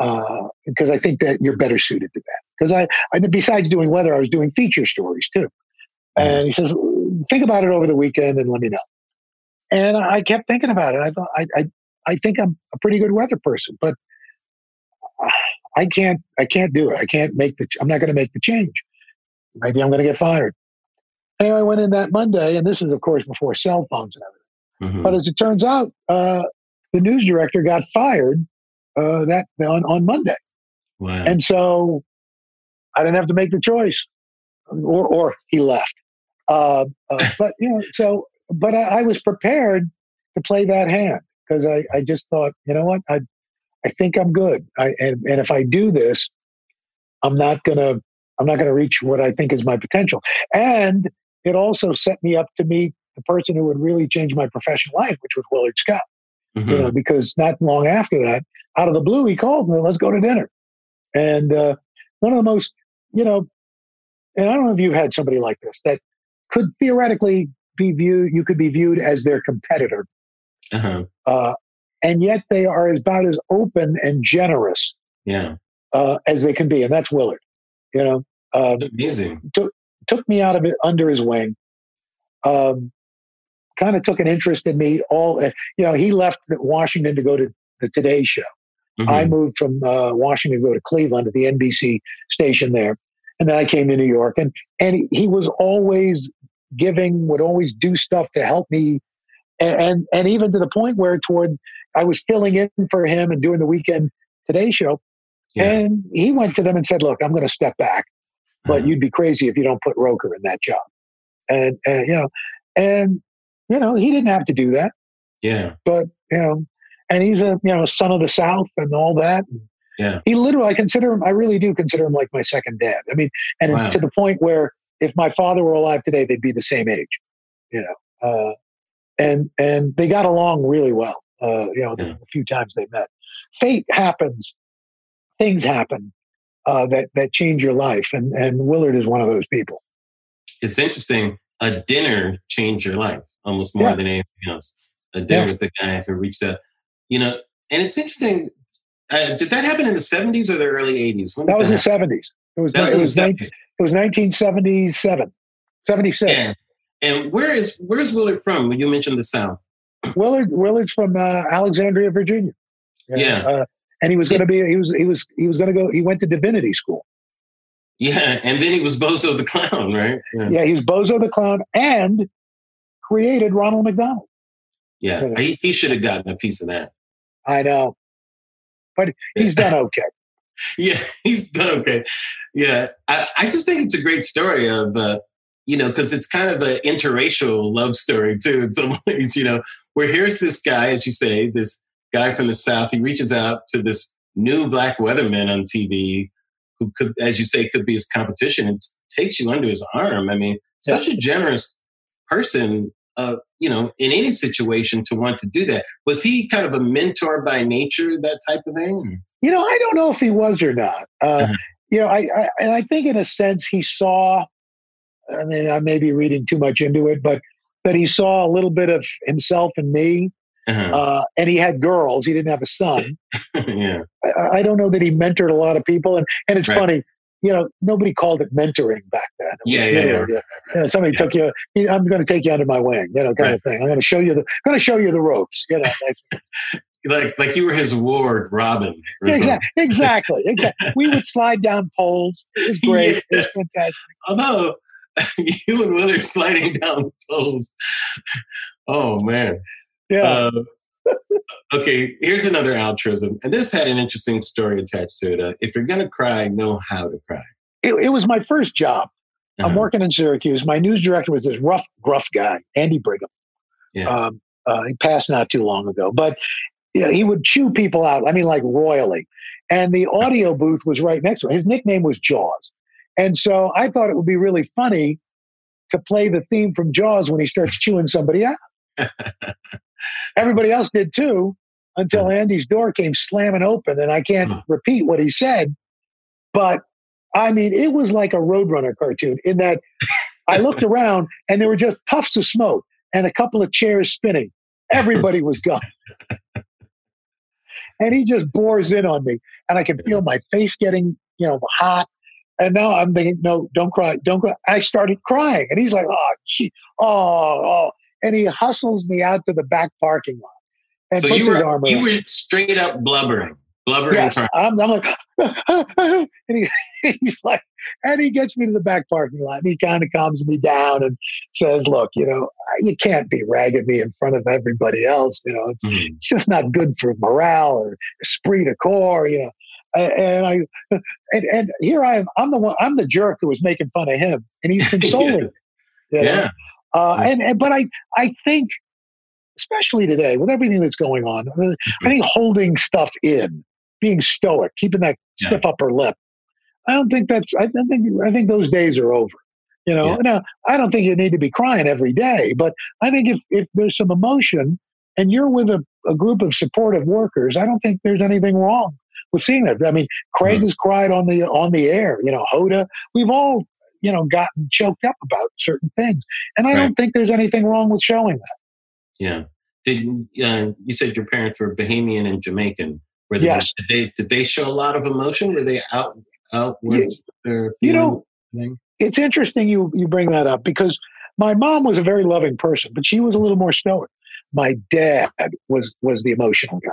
uh, because I think that you're better suited to that. Because I, I besides doing weather, I was doing feature stories too. And he says, think about it over the weekend and let me know. And I kept thinking about it. I thought, I, I, I think I'm a pretty good weather person, but I can't, I can't do it. I can't make the, I'm not going to make the change. Maybe I'm going to get fired. Anyway, I went in that Monday, and this is, of course, before cell phones and everything. Mhm. But as it turns out, uh, the news director got fired uh, that on, on Monday. Wow. And so I didn't have to make the choice, or or he left. Uh, uh, <laughs> but you know, so but I, I was prepared to play that hand because I, I just thought, you know what, I I think I'm good. I and, and if I do this, I'm not gonna I'm not gonna reach what I think is my potential. And it also set me up to meet the person who would really change my professional life, which was Willard Scott Mhm. you know, because not long after that, out of the blue, he called me, let's go to dinner. And uh, one of the most, you know, and I don't know if you've had somebody like this that could theoretically be viewed, you could be viewed as their competitor, Uh-huh. uh, and yet they are about as open and generous Yeah. uh, as they can be. And that's Willard, you know, uh, amazing. took took me out of it under his wing. Um, kind of took an interest in me. All you know, he left Washington to go to the Today Show. Mhm. I moved from uh, Washington to go to Cleveland at the NBC station there, and then I came to New York. and And he, was always giving, would always do stuff to help me, and, and and even to the point where toward I was filling in for him and doing the weekend Today Show, Yeah. and he went to them and said, "Look, I'm going to step back, but Uh-huh. you'd be crazy if you don't put Roker in that job." And, and you know, and you know, he didn't have to do that yeah. but you know, and he's a you know a son of the South and all that. Yeah. He literally, I consider him. I really do consider him like my second dad. I mean, and Wow. to the point where if my father were alive today, they'd be the same age. You know, uh, and and they got along really well. Uh, you know, the, the few times they met. Fate happens. Things happen uh, that that change your life, and and Willard is one of those people. It's interesting. A dinner changed your life almost more Yeah. than anything else. A dinner Yeah. with the guy who reached out. You know, and it's interesting. Uh, did that happen in the 70s or the early 80s? When That was the happen? seventies. It was That was it in the was, nine- 70s. it was 1977, 76. Yeah. And where is where's Willard from? You mentioned the South. Willard Willard's from uh, Alexandria, Virginia. Yeah. Uh, and he was going to be he was he was he was going to go he went to divinity school. Yeah, and then he was Bozo the Clown, right? Yeah, Yeah, he was Bozo the Clown and created Ronald McDonald. yeah. Yeah. He, he should have gotten a piece of that. I know, but he's done <laughs> okay. Yeah, he's done okay. Yeah, I, I just think it's a great story of, uh, you know, because it's kind of an interracial love story too. In some <laughs> ways, you know, where here's this guy, as you say, this guy from the South. He reaches out to this new black weatherman on TV who could, as you say, could be his competition and takes you under his arm. I mean, such a generous person, uh, you know, in any situation to want to do that. Was he kind of a mentor by nature, that type of thing? You know, I don't know if he was or not. Uh, uh-huh. You know, I, I, and I think in a sense he saw. I mean, I may be reading too much into it, but that he saw a little bit of himself in me. Uh-huh. Uh, and he had girls. He didn't have a son. <laughs> yeah. I, I, don't know that he mentored a lot of people. And, and it's right. funny, you know, nobody called it mentoring back then. Yeah, yeah, yeah. You know, somebody took you, I'm going to take you under my wing, you know, kind right. of thing. I'm going to show you the, going to show you the ropes, you know. like, <laughs> like you were his ward, Robin. Exactly, exactly, exactly. We would <laughs> slide down poles. It was great. Yes. It was fantastic. Although <laughs> you and Willard sliding down poles. Oh man. Yeah. Uh, okay, here's another altruism. And this had an interesting story attached to it. Uh, if you're going to cry, know how to cry. It, it was my first job. Uh-huh. I'm working in Syracuse. My news director was this rough, gruff guy, Andy Brigham. Yeah. Um, uh, he passed not too long ago, but you know, he would chew people out. I mean, like royally. And the audio booth was right next to him. His nickname was Jaws. And so I thought it would be really funny to play the theme from Jaws when he starts chewing somebody out. <laughs> Everybody else did too until hmm. Andy's door came slamming open, and I can't hmm. repeat what he said. But I mean, it was like a Roadrunner cartoon in that I looked <laughs> around and there were just puffs of smoke and a couple of chairs spinning. Everybody was gone. <laughs> and he just bores in on me, and I can feel my face getting, you know, hot. And now I'm thinking, no, don't cry, don't cry. I started crying, and he's like, oh, gee, oh, oh and he hustles me out to the back parking lot. And so puts you were arm you were straight up blubbering, blubbering. Yes, I'm, I'm, like, <laughs> and he, <laughs> he's like, and he gets me to the back parking lot. And he kind of calms me down and says, "Look, you know, you can't be ragging me in front of everybody else. You know, it's, mm. it's just not good for morale or esprit de corps. You know." And I, and, and here I am. I'm the one. I'm the jerk who was making fun of him, and he's <laughs> consoling. yes. Yeah. Uh, and, and but I I think especially today with everything that's going on, I mm-hmm. think holding stuff in, being stoic, keeping that yeah. stiff upper lip. I don't think that's. I think I think those days are over. You know, yeah. now I don't think you need to be crying every day, but I think if if there's some emotion and you're with a, a group of supportive workers, I don't think there's anything wrong with seeing that. I mean, Craig mm-hmm. has cried on the on the air. You know, Hoda. We've all you know gotten choked up about certain things. And i right. don't think there's anything wrong with showing that. Yeah. Did uh, you said your parents were bahamian and jamaican. Were they, yes. did they did they show a lot of emotion? Were they out outwards you, you know thing? it's interesting you you bring that up because my mom was a very loving person but she was a little more stoic my dad was was the emotional guy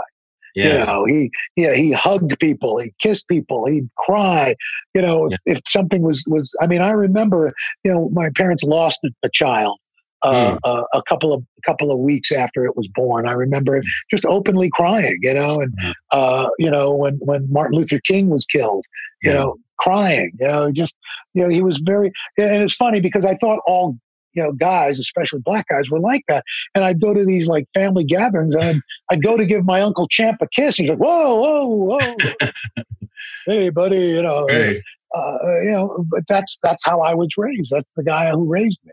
yeah. You know, he yeah, he hugged people, he kissed people, he'd cry. You know, yeah. if, if, something was was I mean, I remember, you know, my parents lost a, a child uh, mm. uh, a couple of a couple of weeks after it was born. I remember hmm. just openly crying, you know, and mm. uh, you know when when Martin Luther King was killed, you yeah. know, crying, you know, just you know he was very. And it's funny because I thought all you know, guys, especially black guys, were like that. And I'd go to these like family gatherings and I'd, I'd go to give my Uncle Champ a kiss. He's like, whoa, whoa, whoa. <laughs> hey, buddy, you know. Hey. Uh, you know, but that's that's how I was raised. That's the guy who raised me.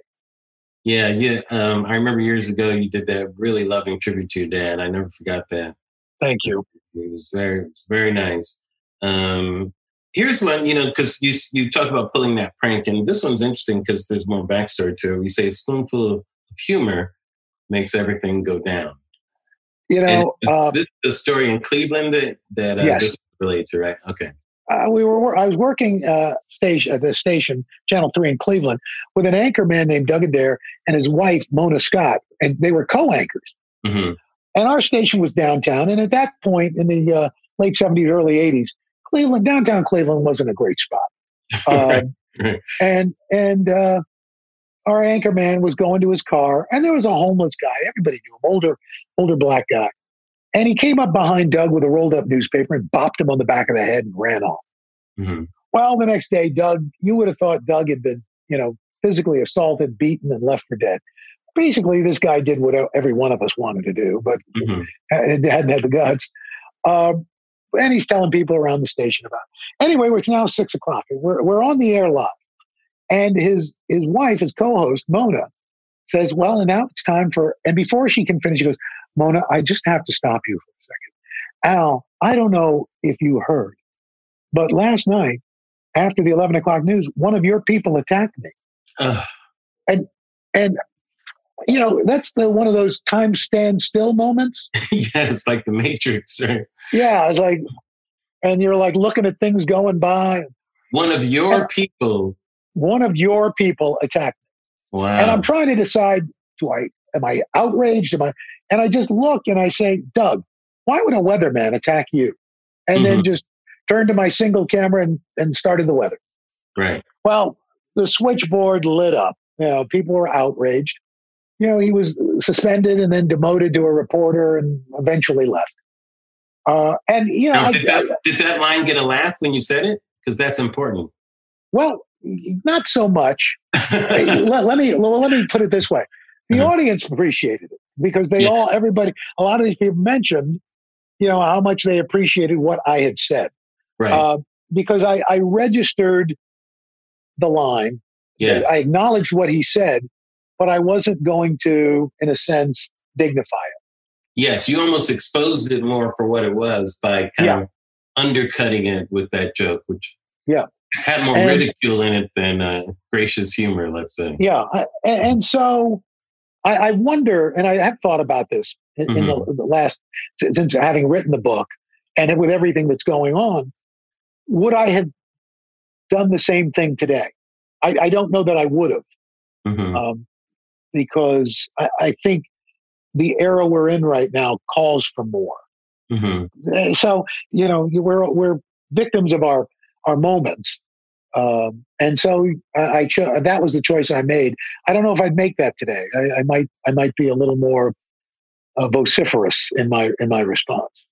Yeah, yeah. Um, I remember years ago you did that really loving tribute to your dad. I never forgot that. Thank you. It was very, it was very nice. Um, here's one, you know, because you you talk about pulling that prank, and this one's interesting because there's more backstory to it. You say a spoonful of humor makes everything go down. You know, uh, this is the story in Cleveland that that uh, yes. this relates to, right? Okay. Uh, we were. I was working uh, station at the station, Channel Three in Cleveland, with an anchor man named Doug Adair and his wife Mona Scott, and they were co-anchors. Mm-hmm. And our station was downtown, and at that point in the uh, late '70s, early '80s, Cleveland, downtown Cleveland wasn't a great spot. <laughs> Um, and and uh, our anchor man was going to his car, and there was a homeless guy. Everybody knew him, older, older black guy. And he came up behind Doug with a rolled up newspaper and bopped him on the back of the head and ran off. Mm-hmm. Well, the next day, Doug, you would have thought Doug had been, you know, physically assaulted, beaten, and left for dead. basically, this guy did what every one of us wanted to do, but mm-hmm. hadn't had the guts. Uh, and he's telling people around the station about. It. Anyway, it's now six o'clock. We're we're on the air live, and his his wife, his co-host Mona, says, "Well, and now it's time for." And before she can finish, she goes, "Mona, I just have to stop you for a second. Al, I don't know if you heard, but last night after the eleven o'clock news, one of your people attacked me, and and you know that's the one of those time stand still moments. <laughs> yeah, it's like the Matrix, right? Yeah, it's like, and you're like looking at things going by. One of your people. One of your people attacked me. Wow. And I'm trying to decide: do I am I outraged? Am I? And I just look and I say, Doug, why would a weatherman attack you? And mm-hmm. then just turn to my single camera and, and started the weather. Right. Well, the switchboard lit up. You know, people were outraged you know, he was suspended and then demoted to a reporter and eventually left. Uh, and you know, now, did, I, that, I, did that line get a laugh when you said it? Because that's important. Well, not so much. <laughs> let, let, me well, let me put it this way: the uh-huh. audience appreciated it because they yes. all, everybody, a lot of these people mentioned, you know, how much they appreciated what I had said. Right. Uh, because I, I registered the line. Yes. I acknowledged what he said, but I wasn't going to, in a sense, dignify it. Yes, you almost exposed it more for what it was by kind yeah. of undercutting it with that joke, which yeah had more and, ridicule in it than uh, gracious humor, let's say. Yeah, and, and so I, I, wonder, and I have thought about this in, mm-hmm. in the, mm-hmm. the, last since having written the book, and with everything that's going on, would I have done the same thing today? I, I don't know that I would have. Mm-hmm. Um, because I, I think the era we're in right now calls for more. Mm-hmm. Eh, so you know we're we're victims of our our moments, um, and so I, I cho- that was the choice I made. I don't know if I'd make that today. I, I might I might be a little more uh, vociferous in my in my response.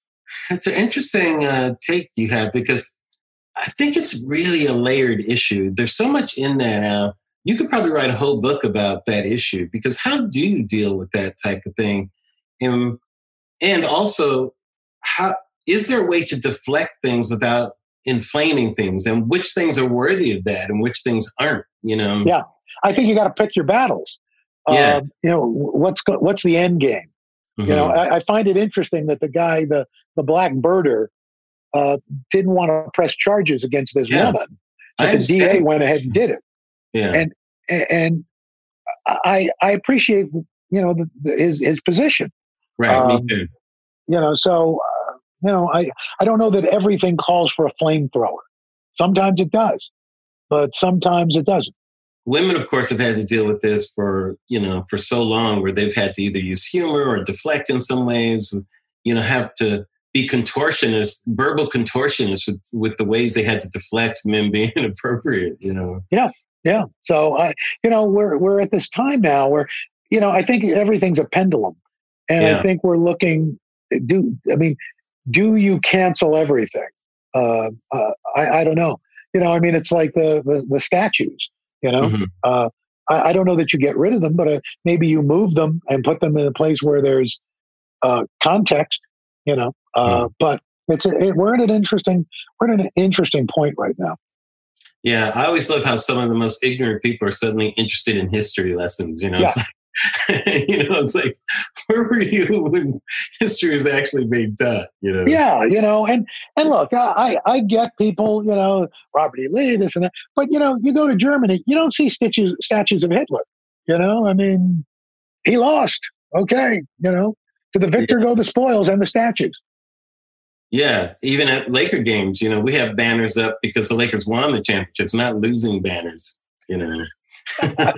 It's an interesting uh, take you have because I think it's really a layered issue. There's so much in there now you could probably write a whole book about that issue because how do you deal with that type of thing? And, and also, how is there a way to deflect things without inflaming things and which things are worthy of that and which things aren't, you know? Yeah. I think you got to pick your battles. Yeah. Uh, you know, what's, what's the end game? Mm-hmm. You know, mm-hmm. I, I, find it interesting that the guy, the, the black birder, uh, didn't want to press charges against this yeah. woman. But the DA went ahead and did it. Yeah. And and I I appreciate you know the, the, his his position. Right. Um, me too. You know, so uh, you know, I I don't know that everything calls for a flamethrower. Sometimes it does, but sometimes it doesn't. Women, of course, have had to deal with this for you know for so long, where they've had to either use humor or deflect in some ways. You know, have to be contortionist, verbal contortionist with, with the ways they had to deflect men being <laughs> inappropriate, you know. Yeah. Yeah. So I, you know, we're we're at this time now where, you know, I think everything's a pendulum, and yeah. I think we're looking. Do I mean, do you cancel everything? Uh, uh, I, I don't know. You know, I mean, it's like the the, the statues. You know, mm-hmm. uh, I, I, don't know that you get rid of them, but uh, maybe you move them and put them in a place where there's uh, context. You know, uh, but it's a, it, we're at an interesting we're at an interesting point right now. Yeah, I always love how some of the most ignorant people are suddenly interested in history lessons. You know, yeah. like, <laughs> you know, it's like, where were you when history was actually being done? You know? Yeah, you know, and and look, I I get people, you know, Robert E. Lee, this and that, but you know, you go to Germany, you don't see statues statues of Hitler. You know, I mean, he lost. Okay, you know, to the victor yeah. go the spoils and the statues. Yeah, even at Laker games, you know, we have banners up because the Lakers won the championships, not losing banners, you know. <laughs>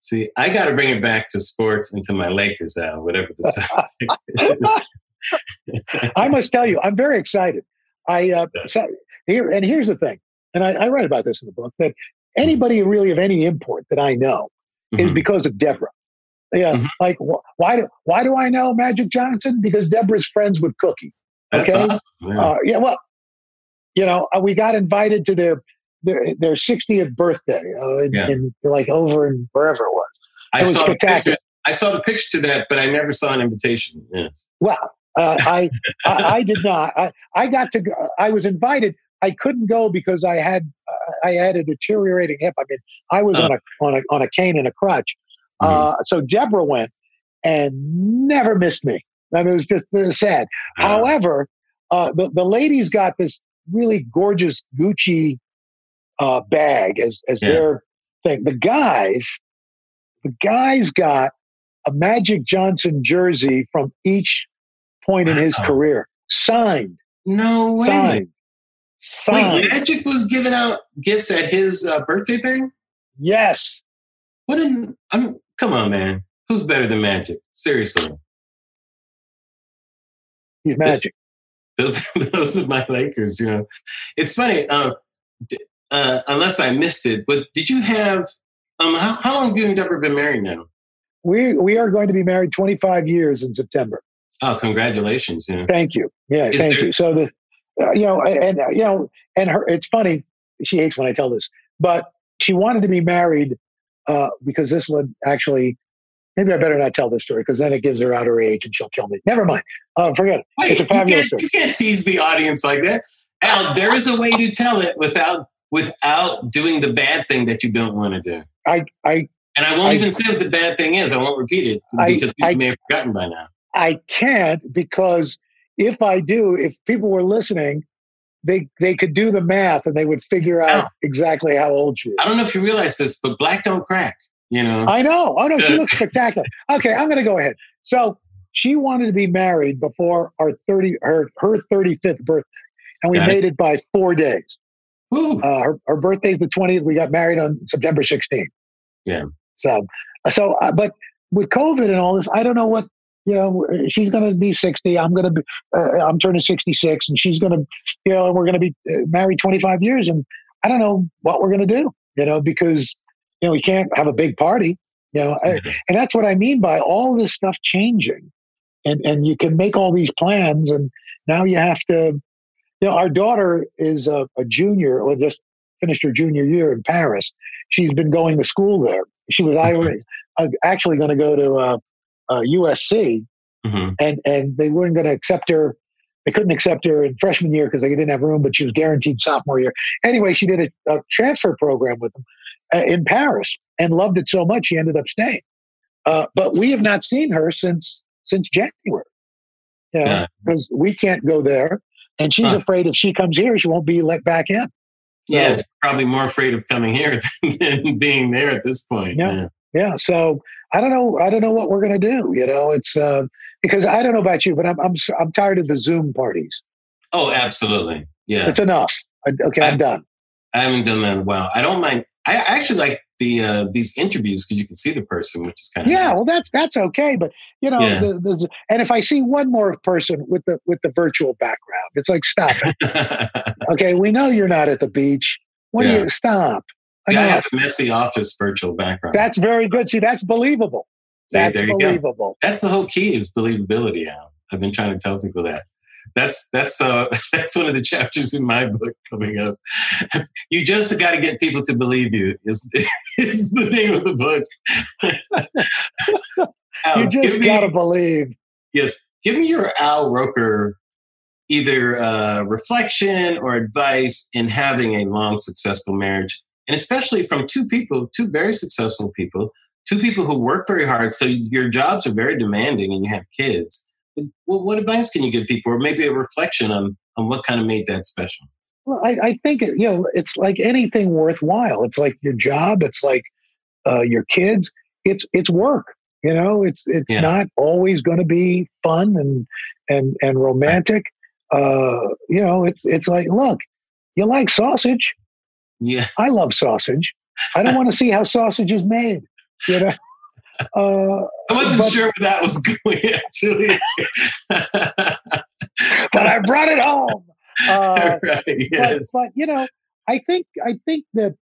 See, I got to bring it back to sports and to my Lakers, Al, whatever the side. <laughs> I must tell you, I'm very excited. I uh, so here and here's the thing, and I, I, write about this in the book that anybody really of any import that I know mm-hmm. is because of Deborah. Yeah, mm-hmm. like wh- why do why do I know Magic Johnson? Because Deborah's friends with Cookie. That's okay. Awesome, yeah. Uh, yeah. Well, you know, uh, we got invited to their their, their 60th birthday uh, in, yeah. in, like over in wherever it was. I was saw the spectacular. picture. I saw the picture to that, but I never saw an invitation. Yes. Well, uh, I, I I did not. I, I got to. Go, I was invited. I couldn't go because I had uh, I had a deteriorating hip. I mean, I was Oh. on a on a on a cane and a crutch. Mhm. Uh, so Deborah went and never missed me. I mean, it was just it was sad. However, uh, the the ladies got this really gorgeous Gucci uh, bag as as Yeah. their thing. The guys, the guys got a Magic Johnson jersey from each point in his Wow. career, signed, no way. signed, signed. Wait, Magic was giving out gifts at his uh, birthday thing. Yes, What an I'm come on, man. Who's better than Magic? Seriously. He's magic. Those <laughs> those are my Lakers, you know. It's funny, uh, uh, unless I missed it, but did you have um how, how long have you and Deborah been married now? We we are going to be married 25 years in September. Oh, congratulations. Yeah. Thank you. Yeah, Is thank there- you. So the, uh, you know, and uh, you know, and her. It's funny. She hates when I tell this, but she wanted to be married uh, because this would actually. Maybe I better not tell this story because then it gives her out her age and she'll kill me. Never mind. Uh, forget it. Wait, It's a you fabulous can't, story. you can't tease the audience like that. Al, there is a way to tell it without without doing the bad thing that you don't want to do. I, I, And I won't I- even say what the bad thing is. I won't repeat it I- because people I- may have forgotten by now. I can't because if I do, if people were listening, they they could do the math and they would figure out Oh. exactly how old she is. I don't know if you realize this, but black don't crack. You know. I know. Oh no, she looks spectacular. Okay, I'm going to go ahead. So she wanted to be married before our thirty her her thirty fifth birthday, and we Got made it by four days. Woo. Uh, her her birthday's the twentieth. We got married on September sixteenth. Yeah. So so, uh, but with COVID and all this, I don't know what you know. She's going to be sixty. I'm going to be. Uh, I'm turning sixty six, and she's going to. You know, we're going to be uh, married twenty five years, and I don't know what we're going to do. You know, because you know we can't have a big party. You know, Mhm. and that's what I mean by all this stuff changing, and and you can make all these plans, and now you have to. You know, our daughter is a, a junior, or just finished her junior year in Paris. She's been going to school there. She was I uh, actually going to go to uh, uh, USC, Mhm. and and they weren't going to accept her. They couldn't accept her in freshman year because they didn't have room, but she was guaranteed sophomore year. Anyway, she did a, a transfer program with them uh, in Paris and loved it so much she ended up staying. Uh, but we have not seen her since since January. You know, Yeah. because we can't go there, and she's Huh. afraid if she comes here, she won't be let back in. Yeah, So- it's probably more afraid of coming here <laughs> than being there at this point. Yeah. Yeah, so I don't know. I don't know what we're going to do. You know, it's uh, because I don't know about you, but I'm I'm I'm tired of the Zoom parties. Oh, absolutely. Yeah. It's enough. Okay, I'm I- done. I haven't done that in a while. I don't mind. I actually like the uh, these interviews because you can see the person, which is kind of Yeah, well, that's that's okay. But you know, Yeah. the, the, and if I see one more person with the with the virtual background, it's like stop it. <laughs> Okay, we know you're not at the beach. What do you stop? I have a messy office virtual background. That's very good. See, that's believable. See, That's you go. believable. That's the whole key is believability. Al. I've been trying to tell people that. That's that's uh <laughs> that's one of the chapters in my book coming up. <laughs> You just got to get people to believe you. Is <laughs> is the name of the book. You just me- gotta believe. Yes. Give me your Al Roker either uh, reflection or advice in having a long, successful marriage. And especially from two people, two very successful people, two people who work very hard. So your jobs are very demanding and you have kids. Well, what advice can you give people, or maybe a reflection on, on what kind of made that special? Well, I, I think it, you know it's like anything worthwhile. It's like your job. It's like uh, your kids. It's it's work. You know, it's it's Yeah. not always going to be fun and and and romantic. Uh, you know, it's it's like look, you like sausage. Yeah. I love sausage. I don't want to see how sausage is made. You know. Uh, I wasn't But- sure where that was going, <laughs> actually. <laughs> but I brought it home. <laughs> Uh, right, but, yes. but you know, I think I think that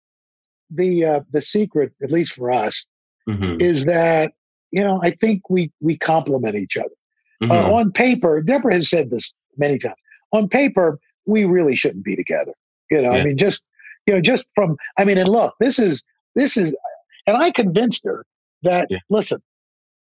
the uh, the secret, at least for us, Mhm, is that you know I think we we complement each other. mhm. Uh, on paper, Deborah has said this many times. On paper, we really shouldn't be together. You know, I mean, just you know, just from I mean, and look, this is this is, and I convinced her that Yeah. listen,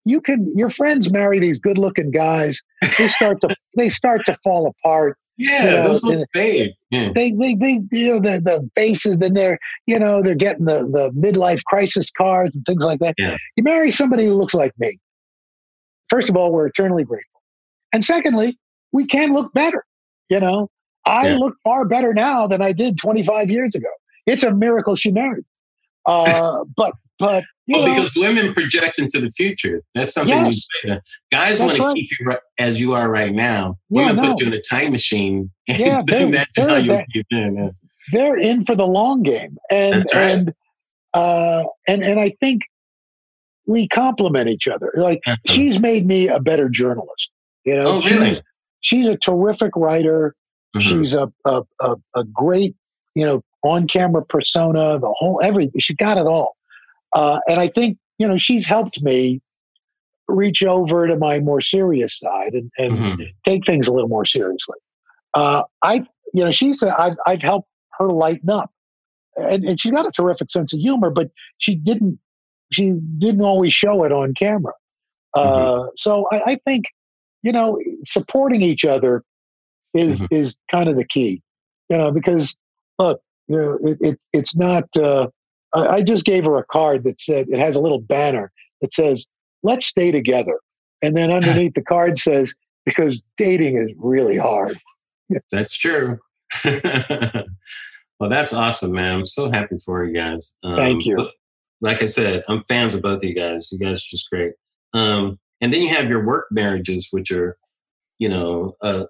you can your friends marry these good looking guys. They start to <laughs> they start to fall apart. Yeah, You know, those look and- fake. Yeah. They they they you know the, the faces then they're you know they're getting the the midlife crisis cards and things like that. Yeah. You marry somebody who looks like me. First of all, we're eternally grateful, and secondly, we can look better. You know, I Yeah. look far better now than I did 25 years ago. It's a miracle she married. Uh, but but Well, because women project into the future. That's something Yes. you say. Guys want to right. keep you as you are right now. Yeah, Women no. put you in a time machine and Yeah, <laughs> they're how you that- be then. They're in for the long game and right. and uh and and i think we complement each other like she's made me a better journalist you know Oh, really? she's, she's a terrific writer Mhm. she's a, a a a great you know on camera persona the whole everything she got it all uh and i think you know she's helped me reach over to my more serious side and, and Mhm. take things a little more seriously. Uh, I, you know, she's a, I've, I've helped her lighten up, and, and she's got a terrific sense of humor, but she didn't, she didn't always show it on camera. Uh, so I, I think, you know, supporting each other is Mhm. is kind of the key, you know, because look, you know, it, it it's not. Uh, I, I just gave her a card that said it has a little banner that says "Let's stay together," and then <laughs> underneath the card says because dating is really hard. <laughs> That's true. <laughs> well, that's awesome, man. I'm so happy for you guys. Um, Thank you. Like I said, I'm fans of both of you guys. You guys are just great. Um, and then you have your work marriages, which are, you know, uh,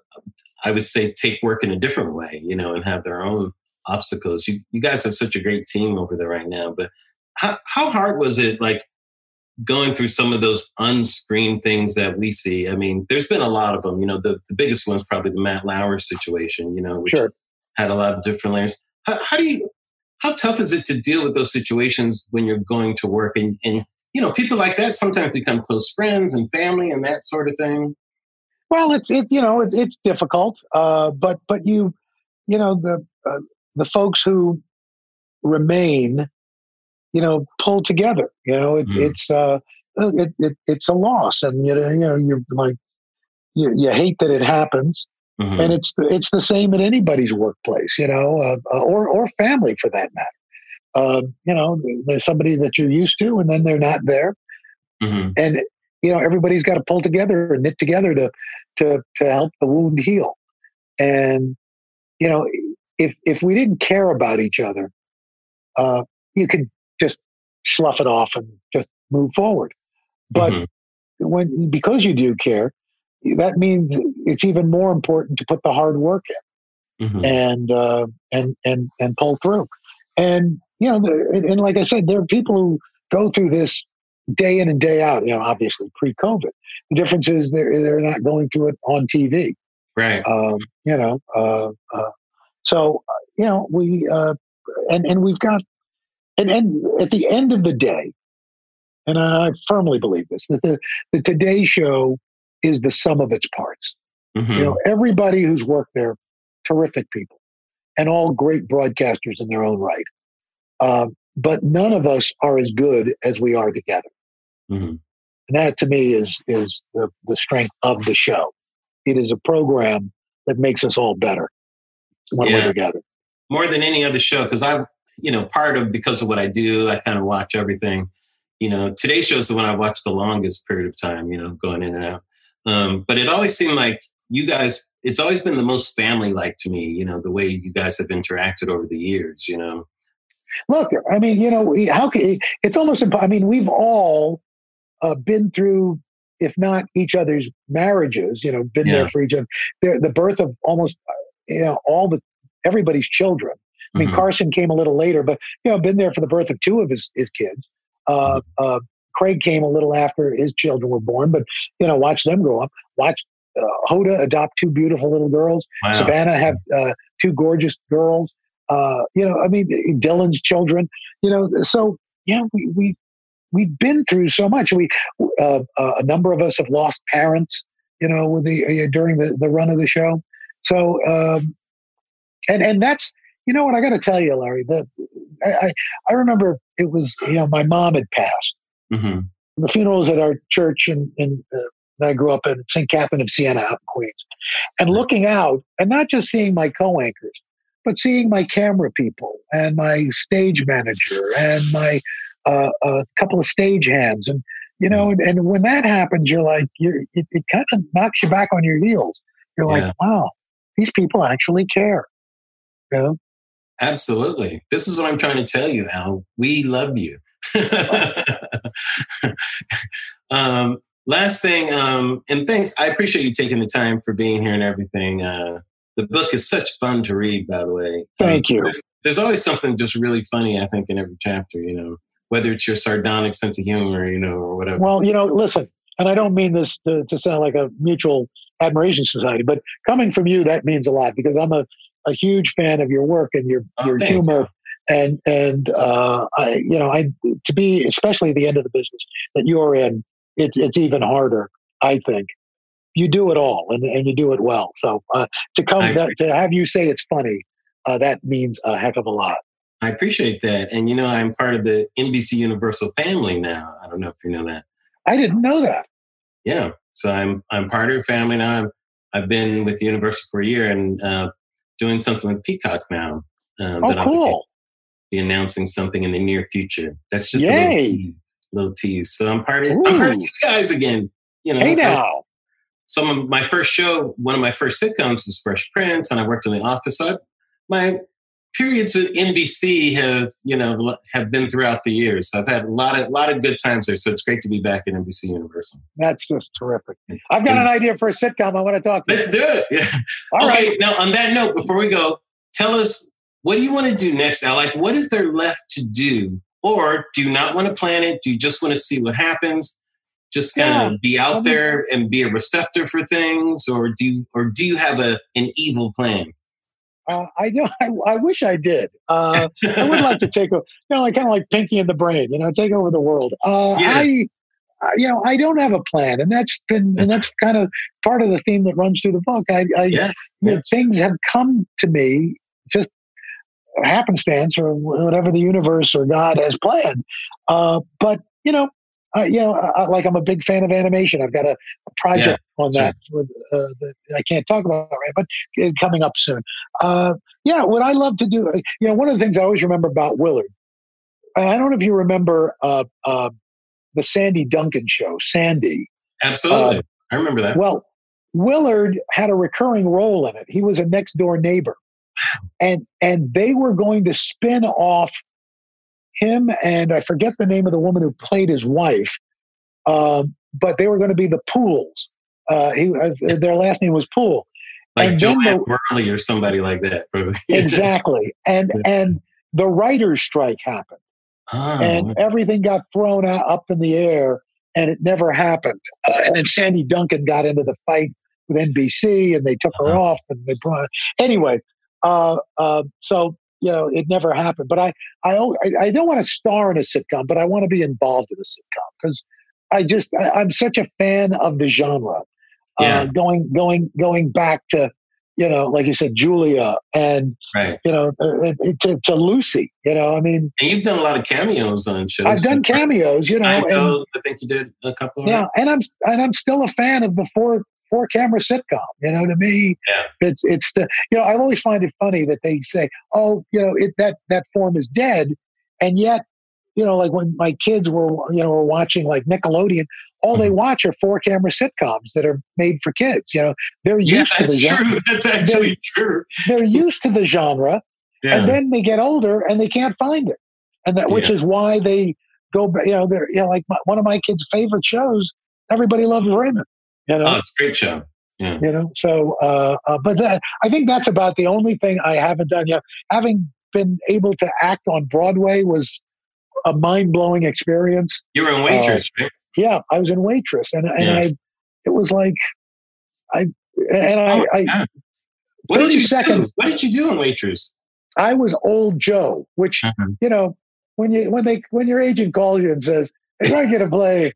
I would say take work in a different way, you know, and have their own obstacles. You, you guys have such a great team over there right now. But how, how hard was it, like, going through some of those unscreened things that we see? I mean, there's been a lot of them. You know, the, the biggest one's probably the Matt Lauer situation, you know, which Sure. had a lot of different layers. How, how do you, how tough is it to deal with those situations when you're going to work and, and, you know, people like that sometimes become close friends and family and that sort of thing. Well, it's it you know it, it's difficult, uh, but but you you know the uh, the folks who remain, you know, pull together. You know, it, Mhm. it's uh, it, it it's a loss, and you know you know you're like you, you hate that it happens, Mhm. and it's the, it's the same at anybody's workplace, you know, uh, uh, or or family for that matter. Uh, you know, there's somebody that you're used to, and then they're not there, Mhm. and you know everybody's got to pull together and knit together to to to help the wound heal. And you know, if if we didn't care about each other, uh, you could just slough it off and just move forward. But Mhm. when because you do care, that means it's even more important to put the hard work in Mhm. and uh, and and and pull through. And you know, the, and, and like I said, there are people who go through this day in and day out. You know, obviously pre-COVID. The difference is they're they're not going through it on TV. Right. Um, you know, uh, uh, so uh, you know we uh, and and we've got and and at the end of the day, and I firmly believe this that the the Today Show is the sum of its parts. Mhm. You know, everybody who's worked there, terrific people, and all great broadcasters in their own right. Um, but none of us are as good as we are together. Mhm. And that to me is is the, the strength of the show. It is a program that makes us all better when Yeah. we're together. more than any other show because I, you know, part of because of what I do, I kind of watch everything. You know, today's show is the one I watched the longest period of time. You know, going in and out. Um, but it always seemed like you guys. It's always been the most family-like to me. You know, the way you guys have interacted over the years. You know. Look, I mean, you know, how can it's almost impo- I mean, we've all uh, been through, if not each other's marriages, you know, been Yeah. there for each other. The, the birth of almost, you know, all the everybody's children. I mean, Mhm. Carson came a little later, but you know, been there for the birth of two of his his kids. Uh, uh, Craig came a little after his children were born, but you know, watch them grow up. Watch uh, Hoda adopt two beautiful little girls. Wow. Savannah have uh, two gorgeous girls. Uh, you know, I mean, Dylan's children. You know, so yeah, we we we've been through so much. We uh, uh, a number of us have lost parents. You know, with the uh, during the, the run of the show. So um, and and that's you know what I got to tell you, Larry. The I, I I remember it was you know my mom had passed, Mhm. the funerals at our church in, in uh, that I grew up in, St. Catherine of Siena out in Queens, and looking out and not just seeing my co-anchors, but seeing my camera people and my stage manager and my uh, a couple of stage hands and you know and, and when that happens you're like you're it, it kind of knocks you back on your heels you're like wow these people actually care you know Absolutely. This is what I'm trying to tell you, Al. We love you. <laughs> um, last thing, um, and thanks. I appreciate you taking the time for being here and everything. Uh, the book is such fun to read, by the way. Thank you. There's, there's always something just really funny, I think, in every chapter, you know, whether it's your sardonic sense of humor, you know, or whatever. well you know listen and i don't mean this to, to sound like a mutual admiration society but coming from you that means a lot because i'm a, a huge fan of your work and your Oh, your thanks. humor and and uh, I you know I to be especially the end of the business that you're in it's it's even harder I think you do it all and, and you do it well so uh, to come that, to have you say it's funny uh, that means a heck of a lot I appreciate that. And, you know, I'm part of the NBC Universal family now. I don't know if you know that. I didn't know that yeah so i'm i'm part of your family now. I'm, i've been with the university for a year and uh, doing something with peacock now um, oh that I'll cool. be announcing something in the near future. That's just a little tease, little tease. So i'm part of i'm part of you guys again you know? Hey now. some of my first show one of my first sitcoms was fresh prince and i worked in the office. So I, my periods with nbc have you know have been throughout the years i've had a lot of lot of good times there so it's great to be back at nbc universal that's just terrific I've got an idea for a sitcom I want to talk to you let's do it yeah all right. okay, now on that note, before we go, tell us what do you want to do next now? Like, what is there left to do? Or do you not want to plan it? Do you just want to see what happens? Just kind Yeah, of be I out mean- there and be a receptor for things, or do you, or do you have a an evil plan? Uh, I know. <laughs> I, I wish I did. Uh, I would like to <laughs> take, o- you know, like kind of like Pinky and the Brain, you know, take over the world. Uh, Yes. I, I- you know, I don't have a plan, and that's been, and that's kind of part of the theme that runs through the book. I, I Yeah, you know, yeah. things have come to me just happenstance or whatever the universe or God has planned. Uh, but you know, uh, you know, I, I- like I'm a big fan of animation. I've got a, a project on sure. that with, uh, that I can't talk about right, but uh, coming up soon. Uh, yeah, what I love to do, uh, you know, one of the things I always remember about Willard. I don't know if you remember uh, uh, the Sandy Duncan show, Sandy. absolutely. I remember that. Well, Willard had a recurring role in it. He was a next door neighbor, and and they were going to spin off him and I forget the name of the woman who played his wife, um, but they were going to be the Pools. Uh, he, uh, their last name was Pool. like and Joanne the- or somebody like that. <laughs> exactly, and Yeah. and the writers' strike happened. Oh, and everything got thrown out, up in the air and it never happened. Uh, and then Sandy Duncan got into the fight with NBC and they took her Uh-huh. off and they brought anyway. Uh, uh, so you know it never happened. But I I don't I, don't want to star in a sitcom, but I want to be involved in a sitcom because I just I, I'm such a fan of the genre. Yeah. Uh, going going going back to you know like you said Julia and right. you know uh, uh, to, to Lucy. You know I mean And you've done a lot of cameos on shows. I've done cameos. You know I and. I think you did a couple. of yeah, and I'm and I'm still a fan of the four four camera sitcom. You know, to me, Yeah. it's it's the you know I always find it funny that they say, oh, you know, it, that that form is dead, and yet, you know, like when my kids were you know were watching like Nickelodeon, all they Mhm. watch are four camera sitcoms that are made for kids. You know, they're Yeah, used to the genre. true. <laughs> That's actually true. They're used to the genre, Yeah. and then they get older and they can't find it, and that which Yeah. is why they go. You know, they're you know like my, one of my kids' favorite shows. Everybody loves Raymond. You know, oh, it's a great show. Yeah. you know. So, uh, uh, but that, I think that's about the only thing I haven't done yet. Having been able to act on Broadway was a mind blowing experience. You were in Waitress, right? Yeah, I was in Waitress, and and Yeah. I, it was like, I and I, Oh, I. What did 30 you do? seconds. What did you do in Waitress? I was old Joe, which Mhm. you know when you when they when your agent calls you and says, "Hey, I get to play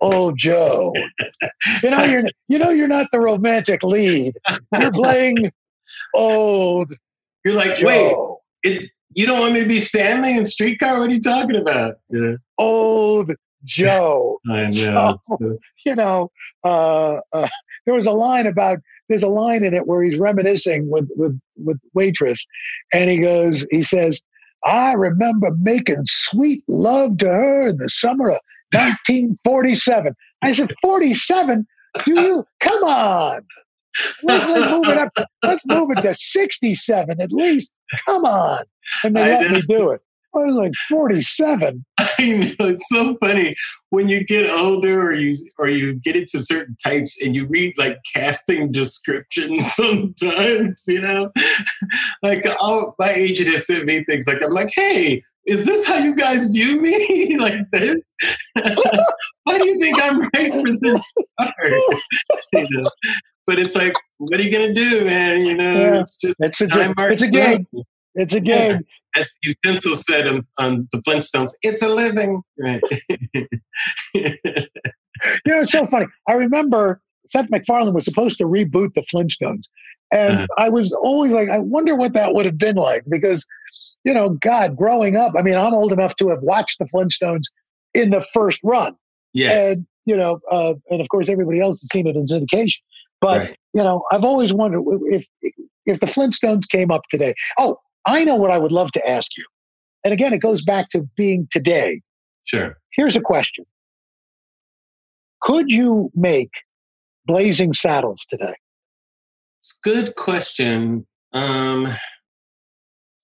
old Joe," you know you're you know you're not the romantic lead. You're playing old You're like, Joe, wait, it, you don't want me to be Stanley in Streetcar? What are you talking about? Yeah. old Joe. <laughs> I know. So, <laughs> you know, uh, uh, there was a line about there's a line in it where he's reminiscing with with with waitress, and he goes, he says, "I remember making sweet love to her in the summer of 1947." I said, "47? Do you? Come on." Let's, let's move it up. Let's move it to 67 at least. Come on. And they I let know. me do it. I was like 47. <laughs> I know it's so funny when you get older or you or you get into certain types and you read like casting descriptions <laughs> sometimes, you know. <laughs> like all, my agent has sent me things like I'm like, hey, is this how you guys view me? <laughs> like this? <laughs> Why do you think I'm right for this part? <laughs> you know? But it's like, what are you gonna do, man? You know, Yeah. it's just It's a, time it's a game. It's a game. as Utensil said on, on the Flintstones, it's a living. Right. You know, it's so funny. I remember Seth MacFarlane was supposed to reboot the Flintstones. And Uh-huh. I was always like, I wonder what that would have been like because, you know, God, growing up, I mean, I'm old enough to have watched the Flintstones in the first run. yes. And, you know, uh, and of course, everybody else has seen it in syndication. But, Right. you know, I've always wondered if, if the Flintstones came up today. Oh, I know what I would love to ask you. And again, it goes back to being today. Sure. Here's a question Could you make blazing saddles today? It's a good question. Um,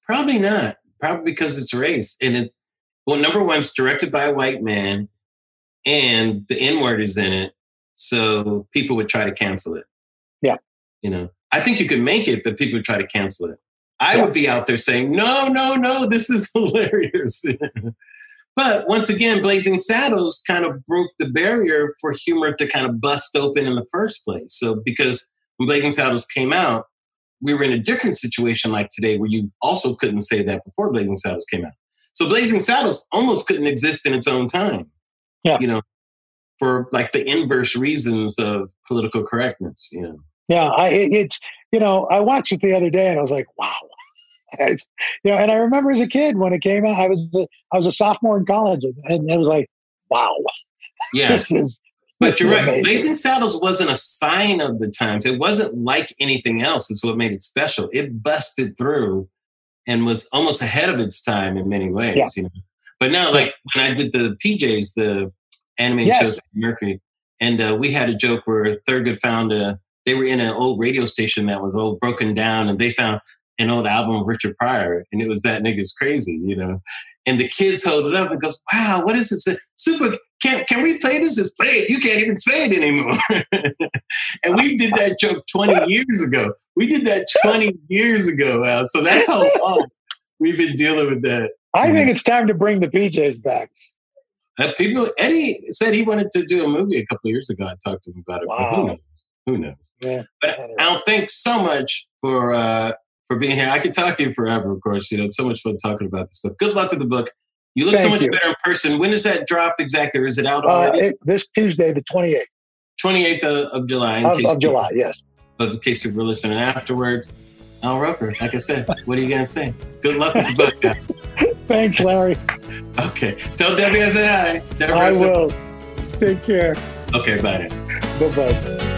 probably not. Probably because it's race. And it, well, number one, it's directed by a white man and the N word is in it. So people would try to cancel it. Yeah. You know, I think you could make it, but people would try to cancel it. I Yeah. would be out there saying, no, no, no, this is <laughs> hilarious. <laughs> but once again, Blazing Saddles kind of broke the barrier for humor to kind of bust open in the first place. So because when Blazing Saddles came out, we were in a different situation like today where you also couldn't say that before Blazing Saddles came out. So Blazing Saddles almost couldn't exist in its own time. Yeah. You know, for like the inverse reasons of political correctness, you know. Yeah, I, it, it's, you know, I watched it the other day and I was like, wow. <laughs> It's, you know, and I remember as a kid when it came out, I was a, I was a sophomore in college and it was like, wow, <laughs> Yeah. this is. But you're right. amazing. Blazing Saddles wasn't a sign of the times. It wasn't like anything else. It's what made it special. It busted through and was almost ahead of its time in many ways. Yeah. You know. But now, like when I did the PJs, the animated Yes. shows, Mercury, and uh, we had a joke where Thurgood found a. They were in an old radio station that was old, broken down, and they found an old album of Richard Pryor, and it was that nigga's crazy, you know. And the kids hold it up and goes, "Wow, what is this? Super can can we play this? Is play it. You can't even say it anymore. <laughs> and we did that joke 20 years ago. We did that 20 years ago, Al. So that's how <laughs> long we've been dealing with that. I think it's time to bring the PJs back. Uh, people, Eddie said he wanted to do a movie a couple of years ago. I talked to him about it. Wow. who knows? Who knows? Yeah. But Al, thanks so much for uh, for being here. I could talk to you forever, of course. You know, it's so much fun talking about this stuff. Good luck with the book. You look so much you. better in person. When does that drop exactly? Or is it out Uh, already? it, this Tuesday, the 28th 28th of, of July. in of, case of July, yes. But in case people are listening afterwards, Al Roker, like I said, what are you going to say? Good luck with the <laughs> book. Thanks, Larry. Okay. Tell Debbie I said hi. Debbie I will. Take care. Okay, bye then. Bye bye.